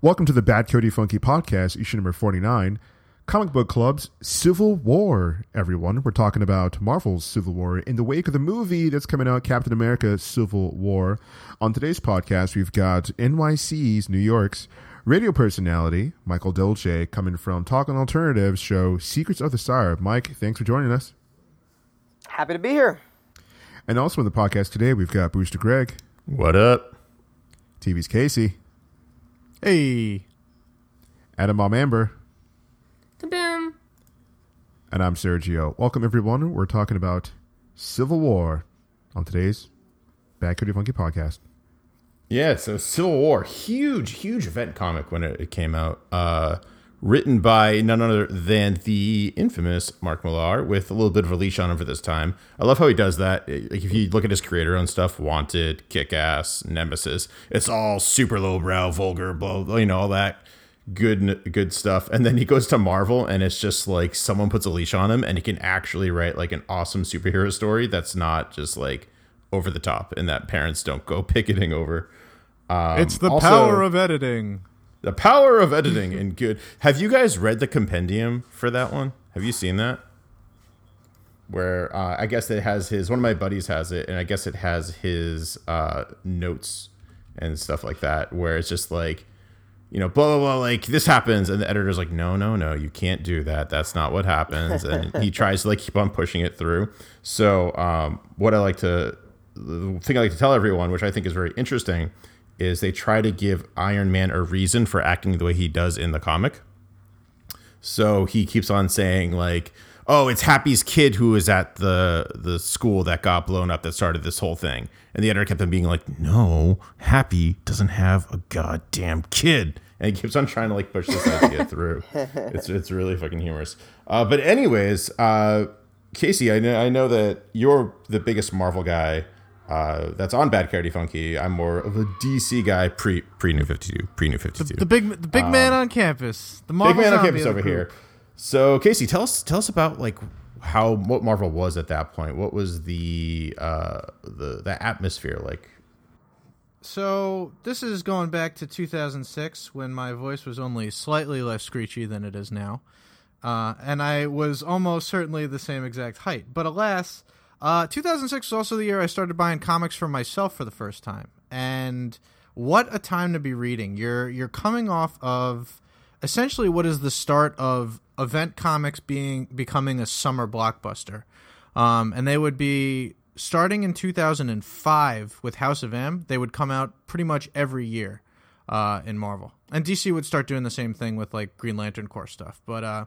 Welcome to the Bad Coyote Funky Podcast, issue number 49, Comic Book Club's Civil War, everyone. We're talking about Marvel's Civil War in the wake of the movie that's coming out, Captain America Civil War. On today's podcast, we've got NYC's, New York's radio personality, Michael Dolce, coming from Talking Alternatives show Secrets of the Star. Mike, thanks for joining us. Happy to be here. And also on the podcast today, we've got Booster Greg, What up? TV's Casey, Hey. Adam Mom Amber, Kaboom. and I'm Sergio. Welcome, everyone. We're talking about Civil War on today's Bad Coyote Funky Podcast. Yeah, so Civil War, huge, huge event comic when it, it came out. Uh, written by none other than the infamous Mark Millar, with a little bit of a leash on him for this time. I love how he does that. Like if you look at his creator owned stuff, Wanted, Kick Ass, Nemesis, it's all super lowbrow, vulgar, blah, you know, all that good good stuff. And then he goes to Marvel, and it's just like someone puts a leash on him, and he can actually write like an awesome superhero story that's not just like over the top, and that parents don't go picketing over. Um, it's the also- power of editing. The power of editing and good. Have you guys read the compendium for that one? Have you seen that? Where uh, I guess it has his one of my buddies has it, and I guess it has his uh, notes and stuff like that. Where it's just like, you know, blah blah blah, like this happens, and the editor's like, no, no, no, you can't do that. That's not what happens, and he tries to like keep on pushing it through. So, um, what I like to, the thing I like to tell everyone, which I think is very interesting, is they try to give Iron Man a reason for acting the way he does in the comic. So he keeps on saying like, "Oh, it's Happy's kid who was at the the school that got blown up that started this whole thing." And the editor kept on being like, "No, Happy doesn't have a goddamn kid." And he keeps on trying to like push this idea through. It's it's really fucking humorous. Uh, but anyways, uh, Casey, I know I know that you're the biggest Marvel guy. Uh, that's on Bad Coyote Funky. I'm more of a DC guy, pre pre New Fifty Two, pre New Fifty Two. The big the big man on campus. The Marvel Um, Big man on campus over group. here. So Casey, tell us tell us about like how what Marvel was at that point. What was the uh the the atmosphere like? So this is going back to 2006 when my voice was only slightly less screechy than it is now, uh, and I was almost certainly the same exact height. But alas, uh, 2006 was also the year I started buying comics for myself for the first time, and what a time to be reading! You're you're coming off of essentially what is the start of event comics being becoming a summer blockbuster, um, and they would be starting in 2005 with House of M. They would come out pretty much every year uh, in Marvel, and DC would start doing the same thing with like Green Lantern Corps stuff. But uh,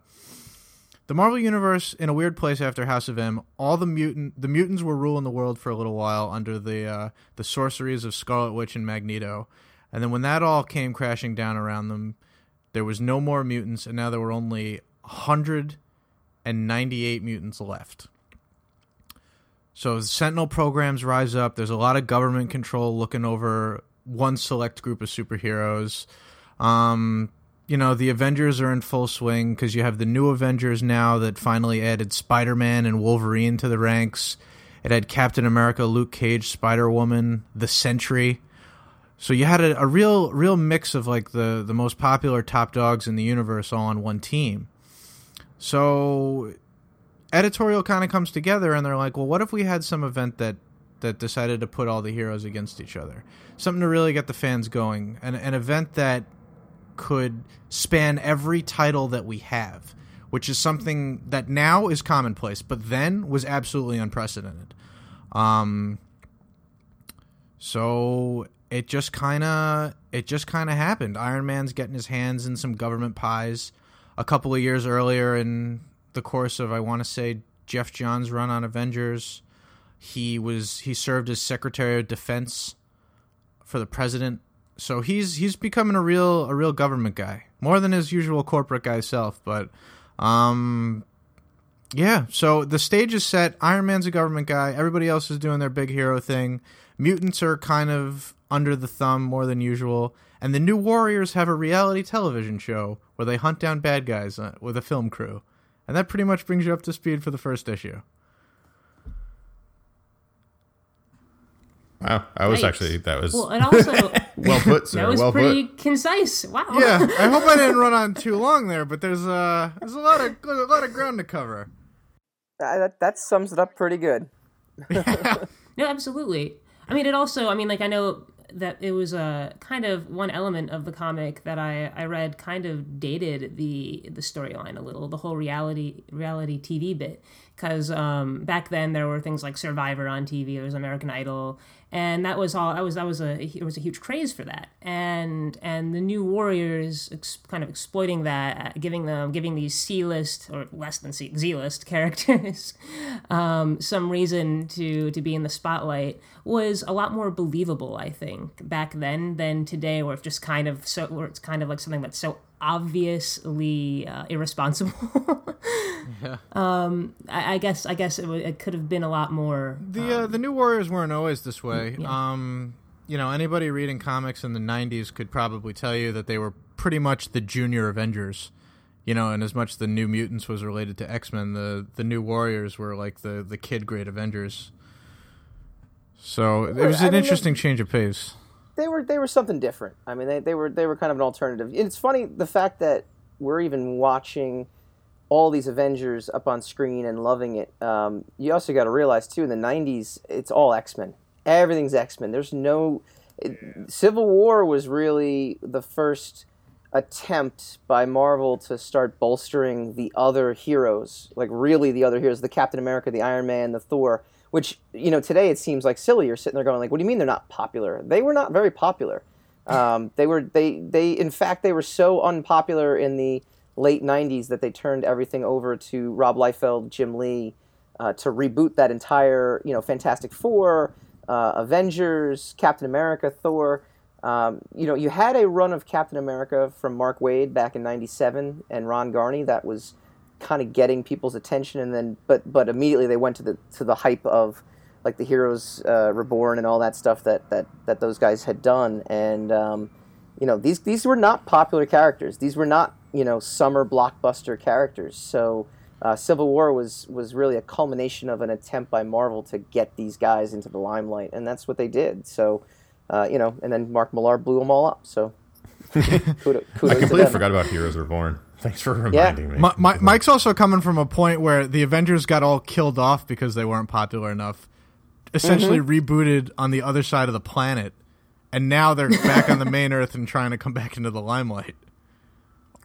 the Marvel universe in a weird place after House of M. All the mutant the mutants were ruling the world for a little while under the uh, the sorceries of Scarlet Witch and Magneto, and then when that all came crashing down around them, there was no more mutants, and now there were only 198 mutants left. So the Sentinel programs rise up. There's a lot of government control looking over one select group of superheroes. Um, you know, the Avengers are in full swing because you have the new Avengers now that finally added Spider Man and Wolverine to the ranks. It had Captain America, Luke Cage, Spider Woman, the Sentry. So you had a, a real, real mix of like the the most popular top dogs in the universe all on one team. So editorial kind of comes together and they're like, well, what if we had some event that that decided to put all the heroes against each other? Something to really get the fans going. An, an event that could span every title that we have, which is something that now is commonplace, but then was absolutely unprecedented. Um, so it just kind of it just kind of happened. Iron Man's getting his hands in some government pies. A couple of years earlier, in the course of I want to say Geoff Johns' run on Avengers, he was he served as Secretary of Defense for the president. So he's he's becoming a real a real government guy, more than his usual corporate guy self. But um, yeah. So the stage is set. Iron Man's a government guy. Everybody else is doing their big hero thing. Mutants are kind of under the thumb more than usual. And the New Warriors have a reality television show where they hunt down bad guys uh, with a film crew. And that pretty much brings you up to speed for the first issue. Wow, I was Yikes. actually that was Well, and also well put, sir. that was well pretty put. concise. Wow. Yeah, I hope I didn't run on too long there, but there's uh there's a lot of a lot of ground to cover. Uh, that, that sums it up pretty good. No, absolutely. I mean, it also. I mean, like I know that it was a kind of one element of the comic that I I read kind of dated the the storyline a little, the whole reality reality TV bit, because um, back then there were things like Survivor on TV, there was American Idol, and that was all. I was that was a it was a huge craze for that, and and the New Warriors ex- kind of exploiting that, giving them giving these C list or less than C list characters um, some reason to to be in the spotlight was a lot more believable, I think, back then than today, where it's just kind of so where it's kind of like something that's so obviously uh, irresponsible. Um, I, I guess I guess it, w- it could have been a lot more. The uh, the new Warriors weren't always this way. Um, you know, anybody reading comics in the '90s could probably tell you that they were pretty much the junior Avengers. You know, and as much the New Mutants was related to X Men, the the New Warriors were like the the kid grade Avengers. So it was I an mean, interesting change of pace. They were they were something different. I mean, they, they were they were kind of an alternative. It's funny the fact that we're even watching all these Avengers up on screen and loving it. Um, you also got to realize too in the '90s, it's all X Men. Everything's X Men. There's no it, Civil War was really the first attempt by Marvel to start bolstering the other heroes, like really the other heroes, the Captain America, the Iron Man, the Thor. Which you know today it seems like silly. You're sitting there going like, "What do you mean they're not popular? They were not very popular. Um, they were they they in fact they were so unpopular in the late '90s that they turned everything over to Rob Liefeld, Jim Lee, uh, to reboot that entire you know Fantastic Four, uh, Avengers, Captain America, Thor. Um, you know, you had a run of Captain America from Mark Waid back in '97 and Ron Garney that was kind of getting people's attention, and then but but immediately they went to the to the hype of like the Heroes uh, Reborn and all that stuff that that that those guys had done, and um, you know these these were not popular characters. These were not you know summer blockbuster characters. So uh, Civil War was was really a culmination of an attempt by Marvel to get these guys into the limelight, and that's what they did. So uh, you know, and then Mark Millar blew them all up. So kudos, I kudos to completely them. forgot about Heroes Reborn. Thanks for reminding me. Mi- Mi- Mike's also coming from a point where the Avengers got all killed off because they weren't popular enough. Essentially rebooted on the other side of the planet, and now they're back on the main Earth and trying to come back into the limelight.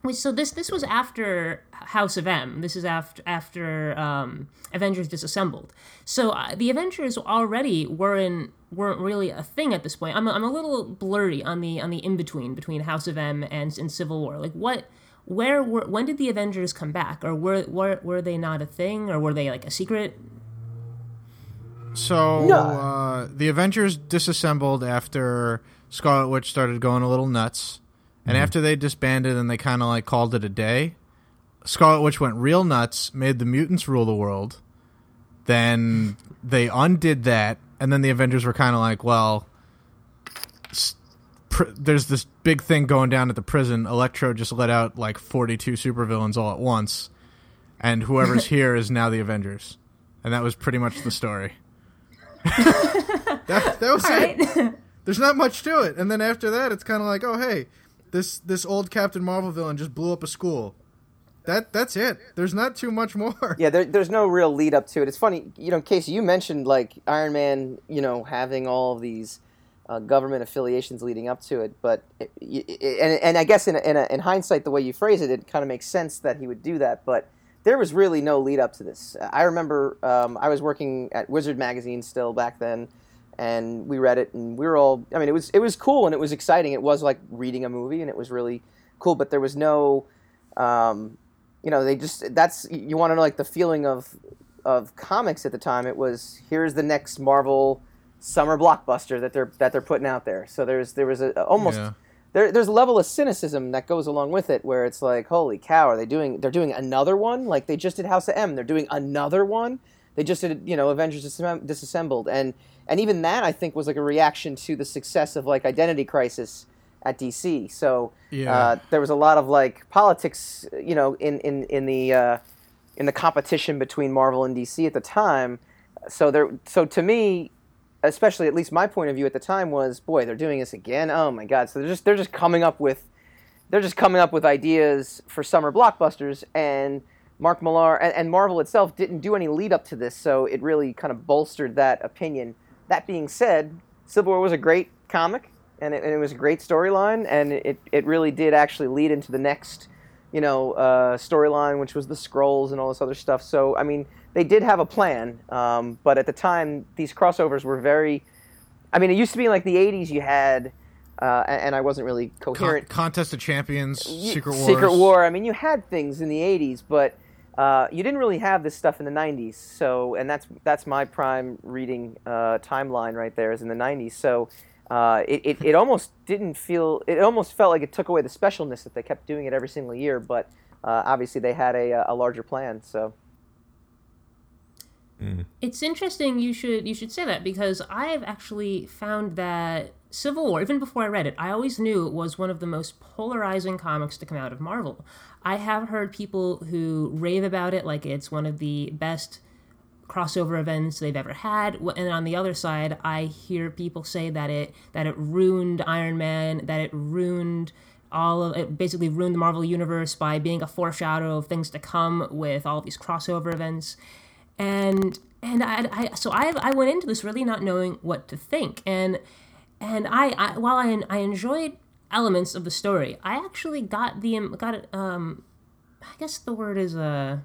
Wait, so this this was after House of M. This is after after um, Avengers Disassembled. So uh, the Avengers already weren't weren't really a thing at this point. I'm a, I'm a little blurry on the on the in between between House of M and, and Civil War. Like what. Where were when did the Avengers come back, or were were were they not a thing, or were they like a secret? So No. uh, the Avengers disassembled after Scarlet Witch started going a little nuts, and after they disbanded and they kind of like called it a day, Scarlet Witch went real nuts, made the mutants rule the world. Then they undid that, and then the Avengers were kind of like, well, s- pr- there's this big thing going down at the prison. Electro just let out like 42 supervillains all at once, and whoever's here is now the Avengers. And that was pretty much the story. that, that was All it. right. There's not much to it. And then after that, it's kind of like, oh hey, this this old Captain Marvel villain just blew up a school. That that's it. There's not too much more. Yeah, there, there's no real lead up to it. It's funny, you know, Casey, you mentioned like Iron Man, you know, having all of these uh, government affiliations leading up to it, but it, it, and and I guess in in, in hindsight, the way you phrase it, it kind of makes sense that he would do that. But there was really no lead up to this. I remember um, I was working at Wizard magazine still back then, and we read it, and we were all. I mean, it was it was cool and it was exciting. It was like reading a movie, and it was really cool. But there was no. Um, you know, they just that's you want to know like the feeling of of comics at the time. It was here's the next Marvel summer blockbuster that they're that they're putting out there. So there's there was a almost Yeah. there, there's a level of cynicism that goes along with it where it's like, holy cow, are they doing they're doing another one? Like they just did House of M, they're doing another one. They just did you know Avengers Disassemb- Disassembled, and and even that I think was like a reaction to the success of like Identity Crisis at DC. So Yeah. uh, there was a lot of like politics, you know, in in in the uh, in the competition between Marvel and DC at the time. So there, so to me, especially at least my point of view at the time was, boy, they're doing this again. Oh my god! So they're just they're just coming up with they're just coming up with ideas for summer blockbusters and. Mark Millar and, and Marvel itself didn't do any lead up to this, so it really kind of bolstered that opinion. That being said, Civil War was a great comic, and it, and it was a great storyline, and it, it really did actually lead into the next, you know, uh, storyline, which was the Skrulls and all this other stuff. So I mean, they did have a plan, um, but at the time, these crossovers were very. I mean, it used to be like the '80s. You had. Uh, and, I wasn't really Con- coherent. Contest of Champions, Secret Wars. Secret War. I mean, you had things in the '80s, but uh, you didn't really have this stuff in the '90s. So, and that's that's my prime reading uh, timeline right there is in the '90s. So, uh, it, it it almost didn't feel. It almost felt like it took away the specialness that they kept doing it every single year. But uh, obviously, they had a a larger plan. So. Mm. It's interesting you should you should say that because I've actually found that Civil War, even before I read it, I always knew it was one of the most polarizing comics to come out of Marvel. I have heard people who rave about it like it's one of the best crossover events they've ever had. And on the other side i hear people say that it that it ruined iron man that it ruined all of it basically ruined the marvel universe by being a foreshadow of things to come with all these crossover events and and I, I so I I went into this really not knowing what to think and and I, I while I I enjoyed elements of the story I actually got the got it um I guess the word is uh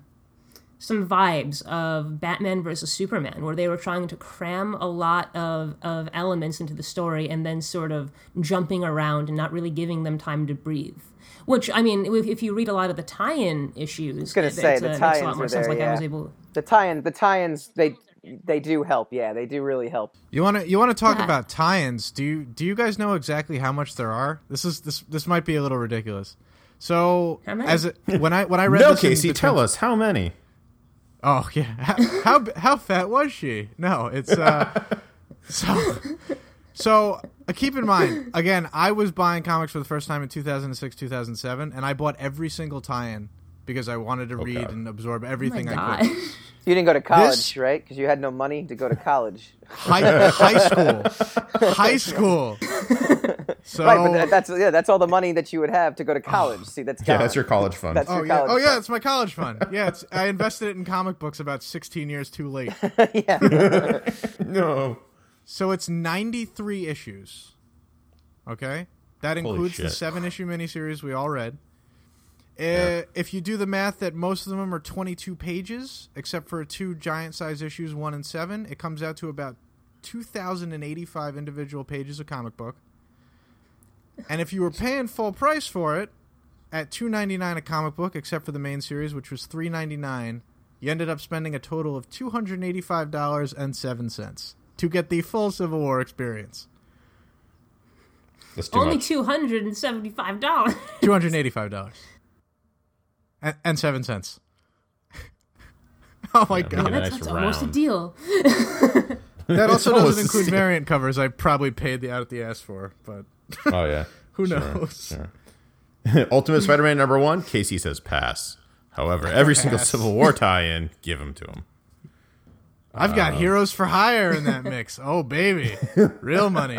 some vibes of Batman versus Superman, where they were trying to cram a lot of, of elements into the story and then sort of jumping around and not really giving them time to breathe. Which, I mean, if, if you read a lot of the tie in issues, I was gonna say, the makes a tie-ins lot more are sense. there, Like I was yeah. able. The tie-in, the tie-ins, they they do help. Yeah, they do really help. You want to you want to talk Yeah. about tie-ins? Do you do you guys know exactly how much there are? This is this this might be a little ridiculous. So as it, when I when I read No, this Casey, the tell us how many. Oh yeah, how, how how fat was she? No, it's uh, so so uh, keep in mind again. I was buying comics for the first time in 2006, 2007, and I bought every single tie-in because I wanted to read and absorb Oh everything I could. You didn't go to college, This- right? Because you had no money to go to college. High, high school, high school. So Right, but that's yeah, that's all the money that you would have to go to oh. college. See, that's Yeah, that's your college fund. That's Oh your yeah, college oh yeah, fund. it's my college fund. Yeah, it's, I invested it in comic books about 16 years too late. yeah. no. So it's 93 issues. Okay? That includes the seven issue miniseries we all read. Uh, If you do the math that most of them are 22 pages, except for two giant size issues, one and seven, it comes out to about 2,085 individual pages of comic book. And if you were paying full price for it, at 2.99 a comic book, except for the main series, which was 3.99, you ended up spending a total of $285.07 to get the full Civil War experience. That's too Only much. two hundred and seventy-five dollars. $285 and, and 7 cents. oh my god. That's that's almost a deal. That also doesn't include same. variant covers I probably paid the out at the ass for, but Oh yeah. who Sure, knows? sure. Ultimate Spider-Man number one. Casey says pass. However, every single Civil War tie-in, give them to him. I've got heroes for hire in that mix. Oh baby, real money.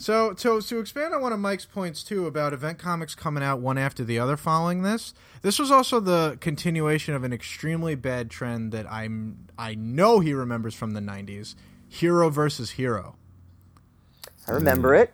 So, to to expand on one of Mike's points too about event comics coming out one after the other following this, this was also the continuation of an extremely bad trend that I'm I know he remembers from the '90s: hero versus hero. I remember it.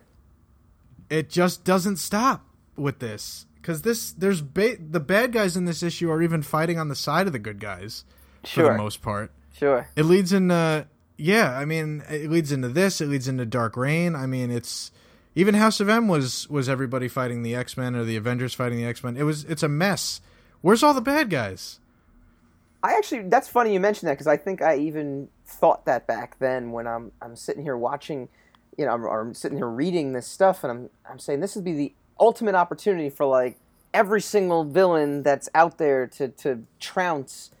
it just doesn't stop with this because this there's ba- the bad guys in this issue are even fighting on the side of the good guys for the most part. Sure. It leads into uh, yeah, I mean it leads into this. It leads into Dark Reign. I mean it's even House of M was was everybody fighting the X Men or the Avengers fighting the X Men. It was it's a mess. Where's all the bad guys? I actually that's funny you mentioned that because I think I even thought that back then when I'm I'm sitting here watching, you know, or I'm sitting here reading this stuff and I'm I'm saying this would be the ultimate opportunity for like every single villain that's out there to to trounce,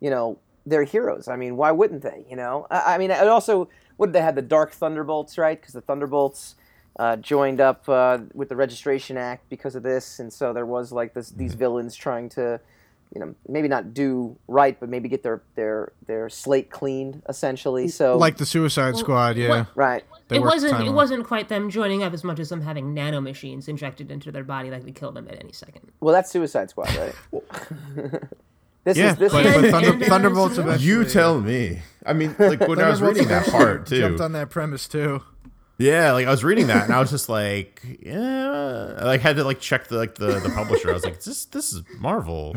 you know, their heroes. I mean, why wouldn't they? You know, I, I mean, it also would they had the Dark Thunderbolts, right? Because the Thunderbolts. Uh, joined up uh, with the Registration Act because of this, and so there was like this, these villains trying to you know maybe not do right, but maybe get their their their slate cleaned essentially. So Like the Suicide Squad, yeah. what- right, They it wasn't. It on- wasn't quite them joining up as much as them having nanomachines injected into their body that could kill them at any second. well that's Suicide Squad, right? this Yeah, is this but, is but Thunder, and, Thunderbolts Civil- eventually. You tell me. I mean, like when I was reading that part too. Jumped on that premise too. Yeah, like I was reading that and I was just like, yeah, I like had to like check the like the, the publisher. I was like, this this is Marvel.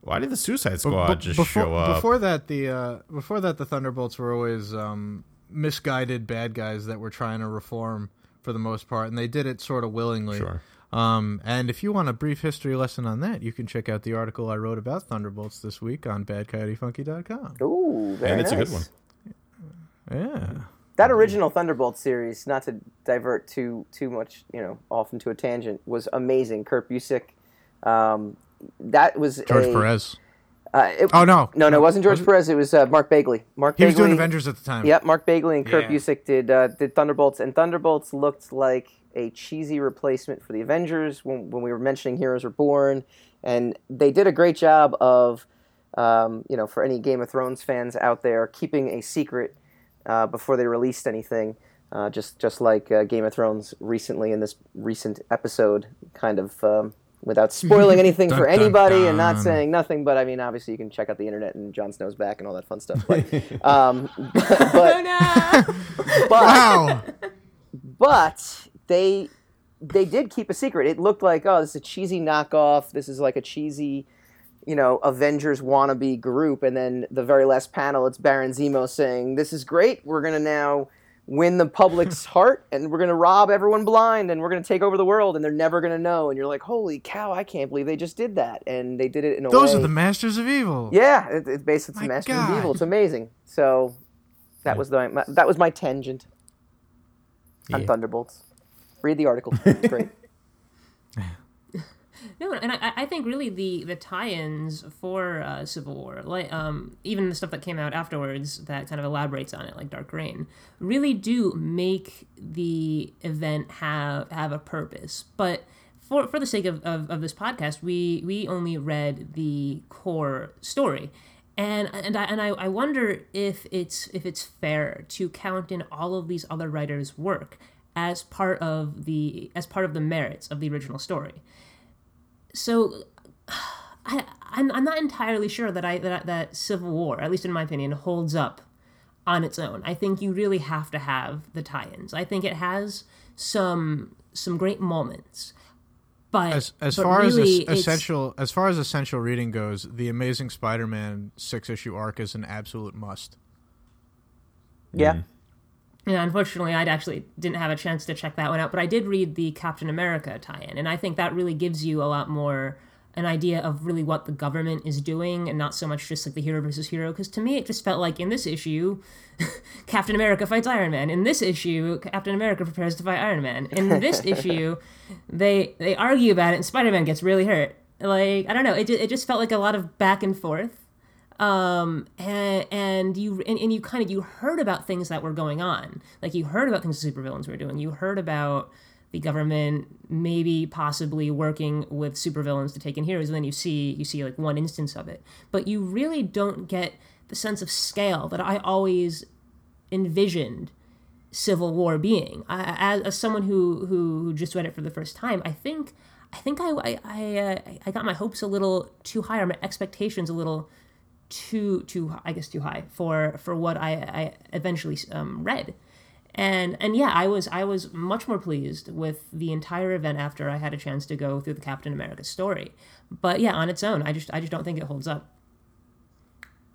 Why did the Suicide Squad But just before, show up? Before that, the uh, before that, the Thunderbolts were always um, misguided bad guys that were trying to reform for the most part, and they did it sort of willingly. Sure. Um, and if you want a brief history lesson on that, you can check out the article I wrote about Thunderbolts this week on BadCoyoteFunky.com. ooh, very and it's a good one. Yeah. That original Thunderbolt series, not to divert too too much, you know, off into a tangent, was amazing. Kurt Busiek, um, that was George a, Perez. Uh, it- Oh no, no, no, it wasn't George Perez. It was uh, Mark Bagley. Mark He was doing Avengers at the time. Yep, Mark Bagley and Kurt Yeah. Busiek did uh, did Thunderbolts, and Thunderbolts looked like a cheesy replacement for the Avengers when, when we were mentioning Heroes Reborn, and they did a great job of, um, you know, for any Game of Thrones fans out there, keeping a secret uh, before they released anything. Uh, just just like uh, Game of Thrones recently in this recent episode, kind of. Um, Without spoiling anything for Dun, dun, anybody and not saying nothing, but I mean, obviously, you can check out the internet and Jon Snow's back and all that fun stuff. But, um, but, Oh no! but Wow. but they they did keep a secret. It looked like oh, this is a cheesy knockoff. This is like a cheesy, you know, Avengers wannabe group. And then the very last panel, it's Baron Zemo saying, "This is great. We're gonna now." Win the public's heart, and we're gonna rob everyone blind, and we're gonna take over the world, and they're never gonna know. And you're like, "Holy cow! I can't believe they just did that!" And they did it in a Those way. are the masters of evil. Yeah, it, it's basically My Masters God. of Evil. It's amazing. So that was the my, that was my tangent on Yeah. Thunderbolts. Read the article. It's great. No, and I, I think really the the tie-ins for uh, Civil War, like um, even the stuff that came out afterwards that kind of elaborates on it, like Dark Reign, really do make the event have have a purpose. But for for the sake of, of, of this podcast, we we only read the core story. And and I and I, I wonder if it's if it's fair to count in all of these other writers' work as part of the as part of the merits of the original story so I, I'm, I'm not entirely sure that I that, that Civil War, at least in my opinion, holds up on its own. I think you really have to have the tie-ins. I think it has some some great moments, but As as but far really, as essential as far as essential reading goes, the Amazing Spider-Man six issue arc is an absolute must. Yeah. Mm. Yeah, unfortunately, I'd actually didn't have a chance to check that one out, but I did read the Captain America tie-in, and I think that really gives you a lot more an idea of really what the government is doing, and not so much just like the hero versus hero. Because to me, it just felt like in this issue, Captain America fights Iron Man. In this issue, Captain America prepares to fight Iron Man. In this issue, they they argue about it, and Spider-Man gets really hurt. Like I don't know, it it just felt like a lot of back and forth um and, and you and, and you kind of you heard about things that were going on. Like you heard about things the supervillains were doing. You heard about the government maybe possibly working with supervillains to take in heroes and then you see you see like one instance of it. But you really don't get the sense of scale that i always envisioned civil war being. I, as, as someone who, who who just read it for the first time i think i think i i I, uh, I got my hopes a little too high or my expectations a little too too I guess too high for for what I, I eventually um, read, and and yeah I was I was much more pleased with the entire event after I had a chance to go through the Captain America story, but yeah on its own I just I just don't think it holds up.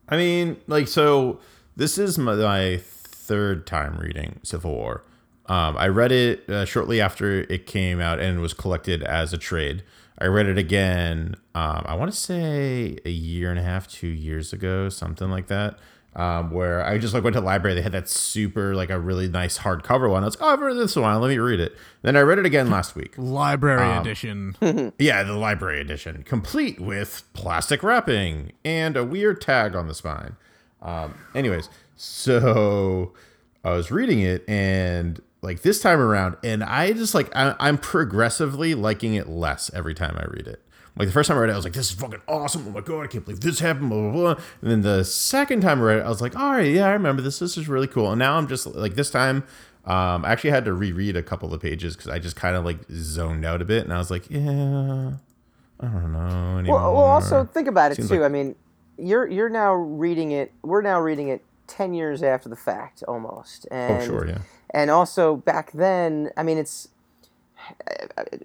I mean, like, so this is my, third time reading Civil War. Um, I read it uh, shortly after it came out and was collected as a trade. I read it again, um, I want to say a year and a half, two years ago, something like that. Um, where I just like went to the library, they had that super like a really nice hardcover one. I was like, oh, I've read this one. Let me read it. Then I read it again last week. Library Um, edition. Yeah, the library edition, complete with plastic wrapping and a weird tag on the spine. Um, anyways, so I was reading it and like this time around, and I just like I, I'm progressively liking it less every time I read it. Like the first time I read it, I was like, "This is fucking awesome! Oh my god, I can't believe this happened!" Blah blah blah. And then the second time I read it, I was like, "All right, yeah, I remember this. This is really cool." And now I'm just like, this time, um, I actually had to reread a couple of pages because I just kind of like zoned out a bit, and I was like, "Yeah, I don't know anymore." Well, well, also think about it Seems too. like- I mean, you're you're now reading it. We're now reading it ten years after the fact, almost. And, oh sure, yeah. And also back then, I mean, it's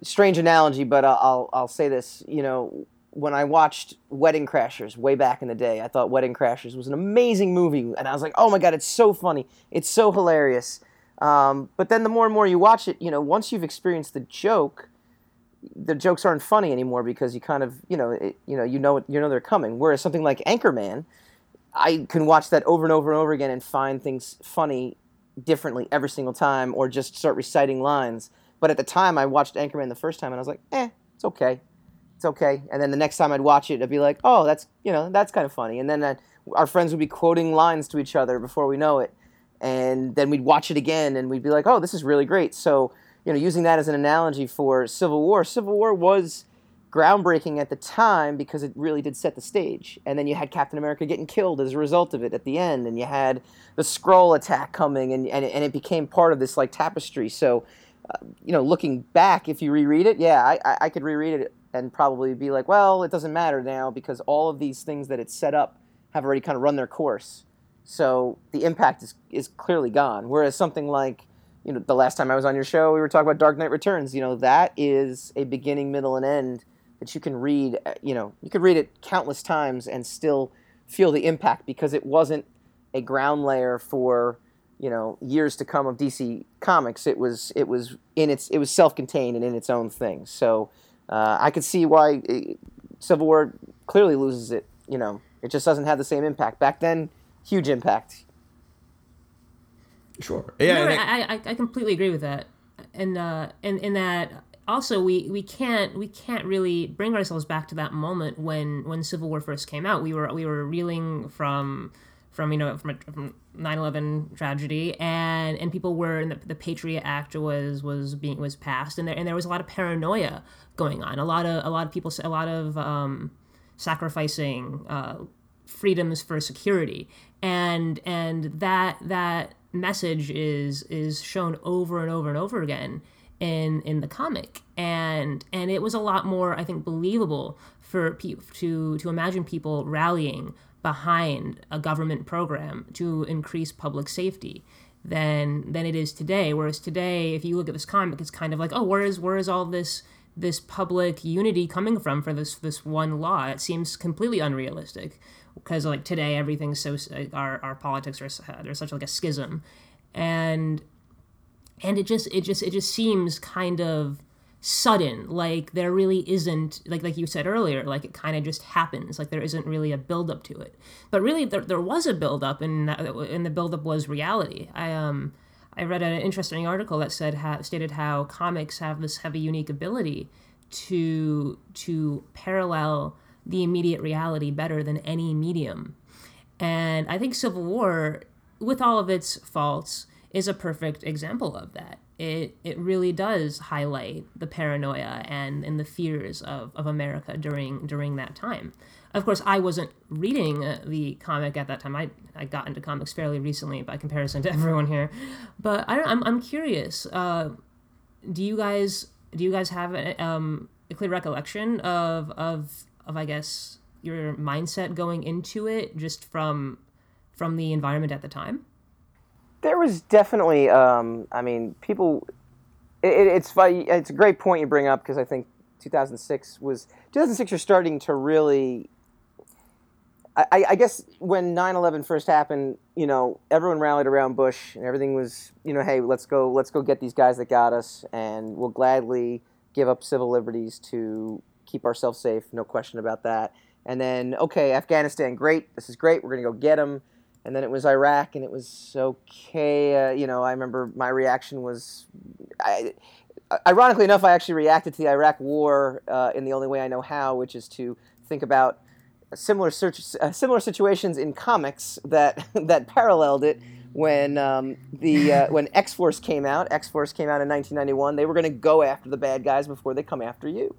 strange analogy, but I'll I'll, I'll say this. You know, when I watched Wedding Crashers way back in the day, I thought Wedding Crashers was an amazing movie, and I was like, oh my god, it's so funny, it's so hilarious. Um, but then the more and more you watch it, you know, once you've experienced the joke, the jokes aren't funny anymore because you kind of you know it, you know you know you know they're coming. Whereas something like Anchorman, I can watch that over and over and over again and find things funny differently every single time, or just start reciting lines. But at the time, I watched Anchorman the first time and I was like, eh, it's okay, it's okay. And then the next time I'd watch it, I'd be like, oh, that's you know that's kind of funny. And then uh, our friends would be quoting lines to each other before we know it, and then we'd watch it again and we'd be like, oh, this is really great. So you know, using that as an analogy for Civil War, Civil War was groundbreaking at the time because it really did set the stage. And then you had Captain America getting killed as a result of it at the end, and you had the Skrull attack coming, and and, and it became part of this like tapestry. So, uh, you know, looking back, if you reread it, yeah, I, I I could reread it and probably be like, well, it doesn't matter now because all of these things that it set up have already kind of run their course. So the impact is is clearly gone. Whereas something like you know, the last time I was on your show, we were talking about Dark Knight Returns. You know, that is a beginning, middle, and end that you can read. uh, You know, you could read it countless times and still feel the impact because it wasn't a ground layer for you know years to come of DC Comics. It was it was in its it was self-contained and in its own thing. So uh, I could see why uh, Civil War clearly loses it. You know, it just doesn't have the same impact. Back then, huge impact. Sure. Yeah. No, I, I I completely agree with that, and uh, and in that also we we can't we can't really bring ourselves back to that moment when when Civil War first came out. We were we were reeling from from you know from, a, from 9/11 tragedy and and people were and the, the Patriot Act was was being was passed and there and there was a lot of paranoia going on. A lot of a lot of people a lot of um, sacrificing uh, freedoms for security and and that that message is is shown over and over and over again in in the comic. And and it was a lot more i think believable for people to to imagine people rallying behind a government program to increase public safety than than it is today. Whereas today if you look at this comic it's kind of like oh where is where is all this this public unity coming from for this this one law? It seems completely unrealistic because like today everything's so our, our politics are there's such like a schism. And and it just it just it just seems kind of sudden like there really isn't like like you said earlier like it kind of just happens like there isn't really a build up to it. But really there, there was a build up and and the build up was reality. I um i read an interesting article that said stated how comics have this have a unique ability to to parallel the immediate reality better than any medium. And i think civil war with all of its faults is a perfect example of that it it really does highlight the paranoia and and the fears of, of America during during that time. Of course, I wasn't reading uh, the comic at that time. I, I got into comics fairly recently by comparison to everyone here, but I don't, I'm I'm curious. Uh, do you guys do you guys have a, um, a clear recollection of of of I guess your mindset going into it just from from the environment at the time? There was definitely, um, I mean, people. It, it's. It's a great point you bring up because I think 2006 was 2006. You're starting to really. I, I guess when 9/11 first happened, you know, everyone rallied around Bush, and everything was, you know, hey, let's go, let's go get these guys that got us, and we'll gladly give up civil liberties to keep ourselves safe. No question about that. And then, okay, Afghanistan, great. This is great. We're gonna go get them and then it was Iraq, and it was okay. Uh, you know, I remember my reaction was, I, ironically enough, I actually reacted to the Iraq War uh, in the only way I know how, which is to think about similar search, uh, similar situations in comics that that paralleled it. When um, the uh, when X Force came out, X Force came out in 1991. They were going to go after the bad guys before they come after you.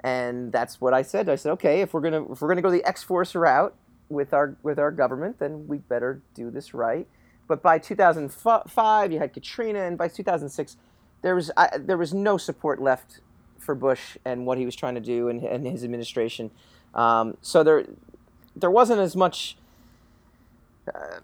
and that's what I said. I said, okay, if we're gonna if we're gonna go the X Force route with our with our government, then we better do this right. But by 2005, you had Katrina, and by 2006, there was I, there was no support left for Bush and what he was trying to do and, and his administration. Um, so there there wasn't as much. Uh,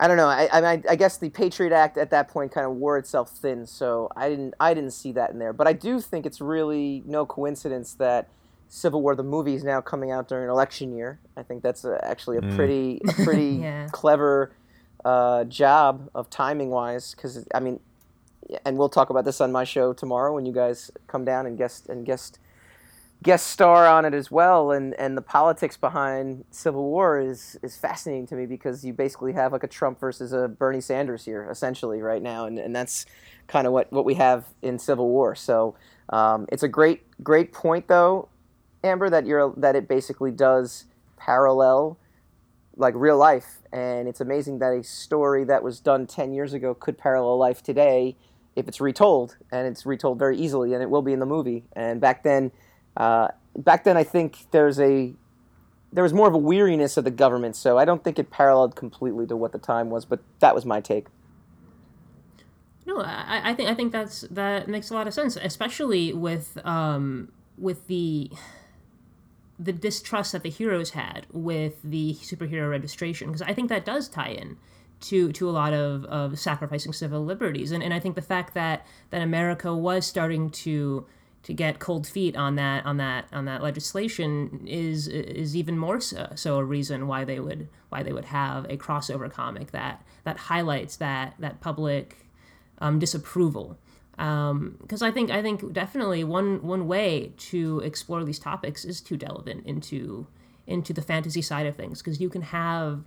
I don't know. I, I, I guess the Patriot Act at that point kind of wore itself thin, so I didn't I didn't see that in there. But I do think it's really no coincidence that Civil War the movie is now coming out during an election year. I think that's a, actually a pretty a pretty Yeah. clever uh, job of timing wise. Because I mean, and we'll talk about this on my show tomorrow when you guys come down and guest and guest guest star on it as well and and the politics behind civil war is is fascinating to me because you basically have like a trump versus a bernie sanders here essentially right now and and that's kind of what what we have in civil war so um, it's a great great point though amber that you're that it basically does parallel like real life. And it's amazing that a story that was done 10 years ago could parallel life today if it's retold. And it's retold very easily and it will be in the movie. And back then uh, back then i think there's a there was more of a weariness of the government. So i don't think it paralleled completely to what the time was but that was my take. No, I, I think I think that's that makes a lot of sense, especially with um, with the the distrust that the heroes had with the superhero registration, because I think that does tie in to to a lot of, of sacrificing civil liberties, and and I think the fact that that America was starting to to get cold feet on that on that on that legislation is is even more so, so a reason why they would why they would have a crossover comic that that highlights that that public um, disapproval. Um, because I think I think definitely one one way to explore these topics is to delve in, into into the fantasy side of things. Because you can have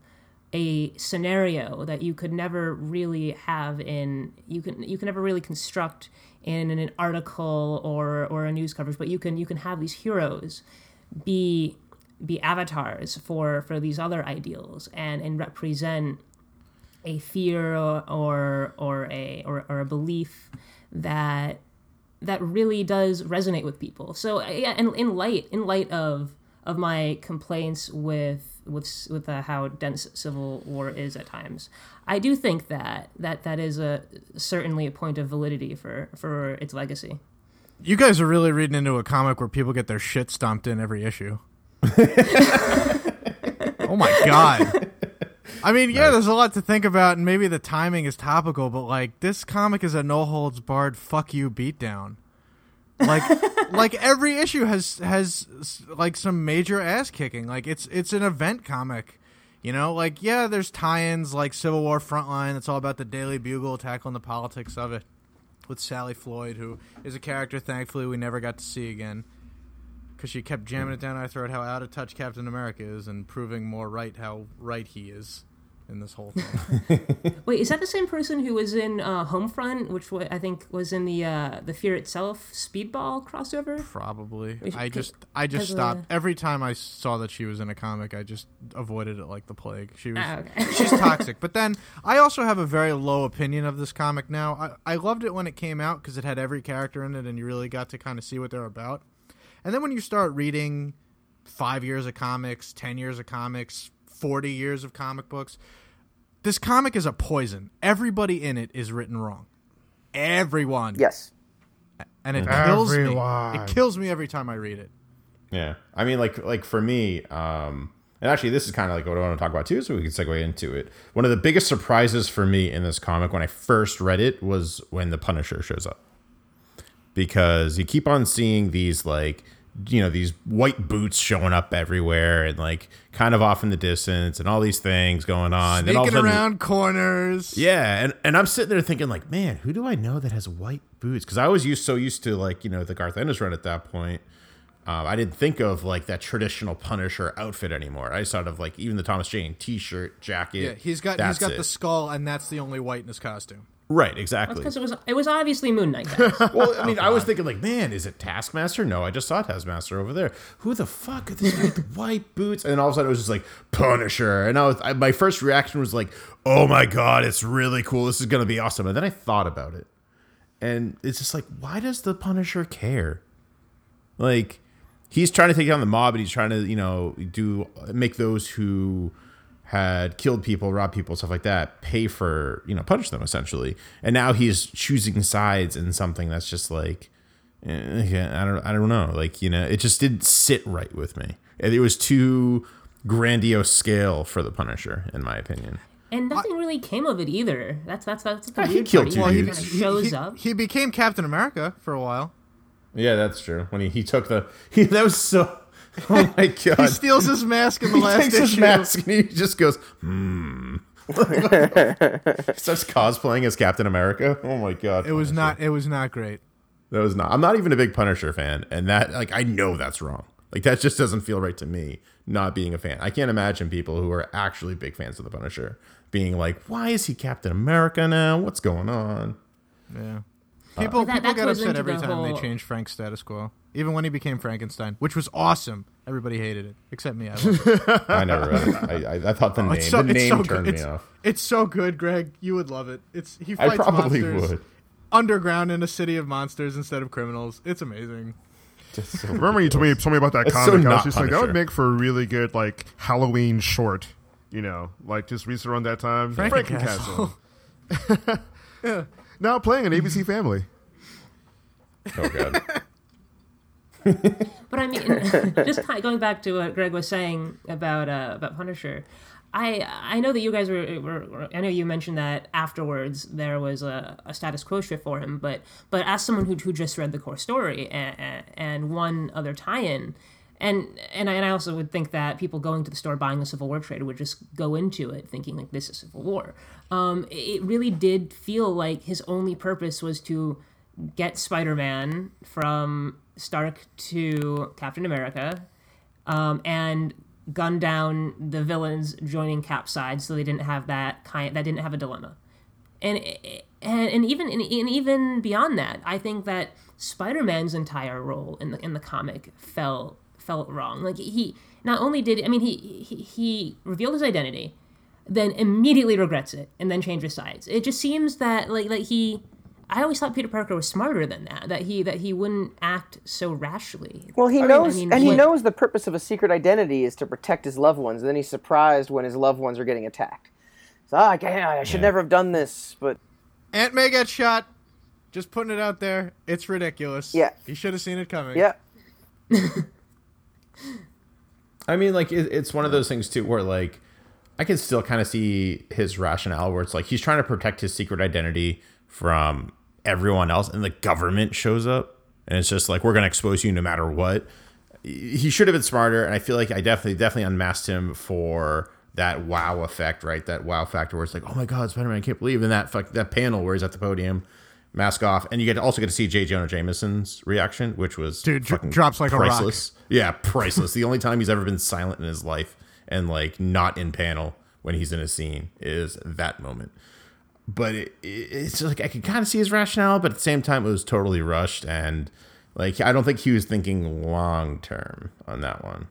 a scenario that you could never really have in you can you can never really construct in an article or or a news coverage, but you can you can have these heroes be be avatars for for these other ideals and and represent a fear or or, or a or, or a belief that that really does resonate with people. So yeah, and in light in light of of my complaints with with with uh, how dense civil war is at times, I do think that that that is a certainly a point of validity for for its legacy. You guys are really reading into a comic where people get their shit stomped in every issue. oh my god. I mean, yeah, there's a lot to think about, and maybe the timing is topical, but like this comic is a no holds barred fuck you beatdown. Like, like every issue has has like some major ass kicking. Like it's it's an event comic, you know. Like yeah, there's tie-ins like Civil War Frontline. It's all about the Daily Bugle tackling the politics of it with Sally Floyd, who is a character thankfully we never got to see again because she kept jamming it down our throat how out of touch Captain America is and proving more right how right he is in this whole thing. Wait, is that the same person who was in uh, Homefront, which wa- I think was in the uh, the Fear Itself Speedball crossover? Probably. Wait, I c- just I just has a- stopped every time I saw that she was in a comic. I just avoided it like the plague. She was Ah, okay. she's toxic. But then I also have a very low opinion of this comic now. I, I loved it when it came out because it had every character in it, and you really got to kind of see what they're about. And then when you start reading five years of comics, ten years of comics, forty years of comic books, this comic is a poison. Everybody in it is written wrong. Everyone. yes And it kills me. It kills me every time I read it. Yeah, I mean, like like for me, um, and actually, this is kind of like what I want to talk about too, so we can segue into it. One of the biggest surprises for me in this comic when I first read it was when the Punisher shows up, because you keep on seeing these like you know these white boots showing up everywhere and like kind of off in the distance and all these things going on. Then all of Sneaking sudden- around corners. yeah, and, and I'm sitting there thinking like, man, who do I know that has white boots? Because I was used so used to like you know the Garth Ennis run at that point. Um, I didn't think of like that traditional Punisher outfit anymore. I just thought of like even the Thomas Jane T-shirt, jacket. Yeah, he's got he's got it. the skull, and that's the only white in his costume. Right, exactly. Because it was it was obviously Moon Knight. Well, I mean, I was thinking like, man, is it Taskmaster? No, I just saw Taskmaster over there. Who the fuck is this guy with white boots? And then all of a sudden, it was just like Punisher, and I was I, my first reaction was like, oh my god, it's really cool. This is gonna be awesome. And then I thought about it, and it's just like, why does the Punisher care? Like, he's trying to take down the mob, and he's trying to you know do make those who had killed people, robbed people, stuff like that, pay for you know punish them essentially. And now he's choosing sides in something that's just like eh, yeah, I don't I don't know, like you know, it just didn't sit right with me. It was too grandiose scale for the Punisher, in my opinion. And nothing really came of it either. That's that's that's the Yeah, he killed part. two He dudes. kinda He- shows he, up. he became Captain America for a while. Yeah, that's true. When he, he took the he that was so oh my god. He steals his mask in the he last takes his mask and he just goes, hmm. Starts cosplaying as Captain America. Oh my god. It was Punisher. not. It was not great. That was not. I'm not even a big Punisher fan, and that like I know that's wrong. Like that just doesn't feel right to me. Not being a fan, I can't imagine people who are actually big fans of the Punisher being like, "Why is he Captain America now? What's going on?" Yeah. People, But that- people that get upset every time whole- they change Frank's status quo. Even when he became Frankenstein, which was awesome. Everybody hated it, except me. I. I never read it. I, I, I thought the oh, name, it's so, the name so turned good. me It's, off. it's so good, Greg. You would love it. It's he I fights probably monsters would. underground in a city of monsters instead of criminals. It's amazing. Just so Remember when you told me, told me about that It's so comic? I was not just like, that would make for a really good like Halloween short. You know, like just recent around that time. Frankencastle. Frankencastle. Now playing an ABC Family. Oh god. But I mean, just going back to what Greg was saying about uh, about Punisher, I I know that you guys were, were, were I know you mentioned that afterwards there was a, a status quo shift for him, but but as someone who who just read the core story and, and one other tie-in. And and I, and I also would think that people going to the store buying the Civil War trade would just go into it thinking like this is Civil War. Um, it really did feel like his only purpose was to get Spider-Man from Stark to Captain America, um, and gun down the villains joining Cap's side, so they didn't have that kind. That didn't have a dilemma, and and, and even and, and even beyond that, I think that Spider-Man's entire role in the in the comic fell felt wrong. Like he not only did I mean he he, he revealed his identity, then immediately regrets it, and then changes sides. It just seems that like like he. I always thought Peter Parker was smarter than that. That he that he wouldn't act so rashly. Well, he I mean- knows, I mean, and he what- knows the purpose of a secret identity is to protect his loved ones. And then he's surprised when his loved ones are getting attacked. So ah, I, can't, I should Yeah. never have done this, but Aunt May gets shot. Just putting it out there. It's ridiculous. Yeah. You should have seen it coming. yeah, I mean, like it, it's one of those things too, where like I can still kind of see his rationale, where it's like he's trying to protect his secret identity from everyone else, and the government shows up, and it's just like we're gonna expose you no matter what. He should have been smarter, and I feel like I definitely, definitely unmasked him for that wow effect, right? That wow factor, where it's like, oh my god, Spider Man, I can't believe, and that fuck, that panel where he's at the podium. Mask off, and you get also get to see J. Jonah Jameson's reaction, which was Dude, dro- drops like a rock. priceless. Yeah, priceless. the only time he's ever been silent in his life and like not in panel when he's in a scene is that moment. But it, it, it's just like I can kind of see his rationale, but at the same time, it was totally rushed and like I don't think he was thinking long term on that one.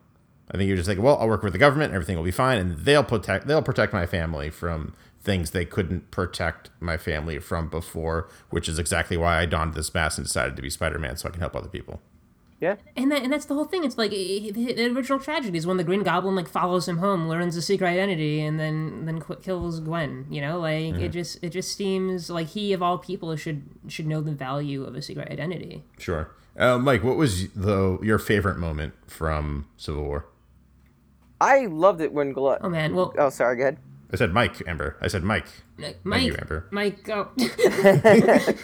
I think he was just like, well, I'll work with the government, everything will be fine, and they'll protect they'll protect my family from things they couldn't protect my family from before, which is exactly why I donned this mask and decided to be Spider Man so I can help other people. yeah. And that, and that's the whole thing. It's like i- i- the original tragedy is when the Green Goblin like follows him home, learns the secret identity, and then then qu- kills Gwen. You know, like it just it just seems like he of all people should should know the value of a secret identity. Sure. Uh, Mike, what was the your favorite moment from Civil War? I loved it when Glut. Oh man, well, Oh, sorry. Go ahead. I said Mike, Amber. I said Mike. Mike, you, Amber. Mike, oh.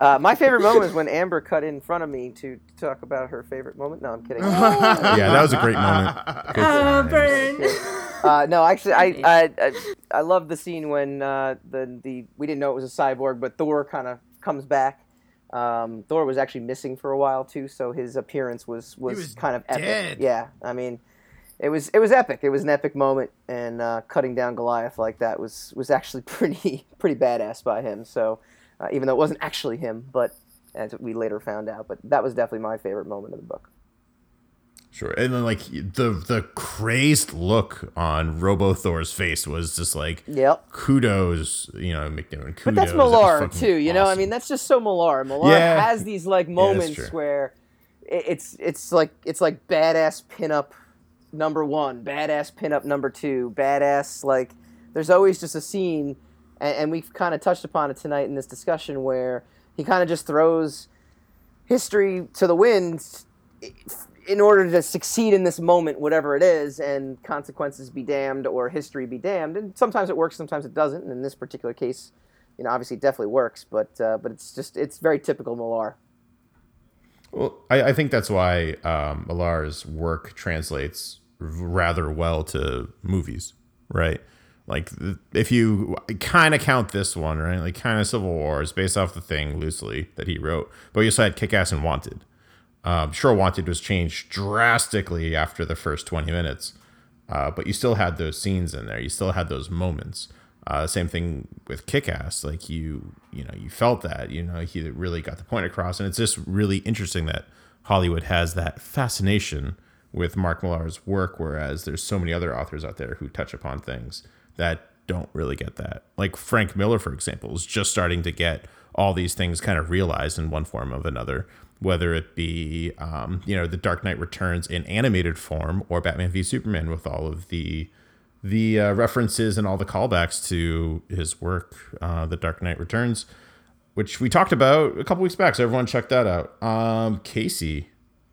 Uh, my favorite moment was when Amber cut in front of me to talk about her favorite moment. No, I'm kidding. Yeah, that was a great moment. Good oh, times. burn. Uh, no, actually, I I, I I love the scene when uh, the the we didn't know it was a cyborg, but Thor kind of comes back. Um, Thor was actually missing for a while too, so his appearance was was, was kind of epic. dead. Yeah, I mean, it was it was epic. It was an epic moment, and uh, cutting down Goliath like that was was actually pretty pretty badass by him. So uh, even though it wasn't actually him, but as we later found out, but that was definitely my favorite moment of the book. Sure. And then like the the crazed look on Robo Thor's face was just like Yep. kudos, you know, McNiven. Kudos. But that's That Millar fucking too, you know. I mean, that's just so Millar. Millar Yeah. has these like moments true. where it's it's like it's like badass pinup number one, badass pinup number two, badass like. There's always just a scene, and, and we've kind of touched upon it tonight in this discussion where he kind of just throws history to the wind in order to succeed in this moment, whatever it is, and consequences be damned or history be damned. And sometimes it works, sometimes it doesn't. And in this particular case, you know, obviously it definitely works, but uh, but it's just it's very typical Millar. Well, I, I think that's why um, Millar's work translates rather well to movies, right? Like, if you kind of count this one, right? Like, kind of Civil War is based off the thing loosely that he wrote, but you also had Kick Ass and Wanted. Um, sure, Wanted was changed drastically after the first 20 minutes, uh, but you still had those scenes in there. You still had those moments. Uh, same thing with Kick-Ass. Like you, you know, you felt that. You know, he really got the point across, and it's just really interesting that Hollywood has that fascination with Mark Millar's work, whereas there's so many other authors out there who touch upon things that don't really get that. Like Frank Miller, for example, is just starting to get all these things kind of realized in one form of another. Whether it be, um, you know, the Dark Knight Returns in animated form, or Batman v Superman with all of the the uh, references and all the callbacks to his work, uh, The Dark Knight Returns, which we talked about a couple weeks back. So everyone check that out. Um, Casey,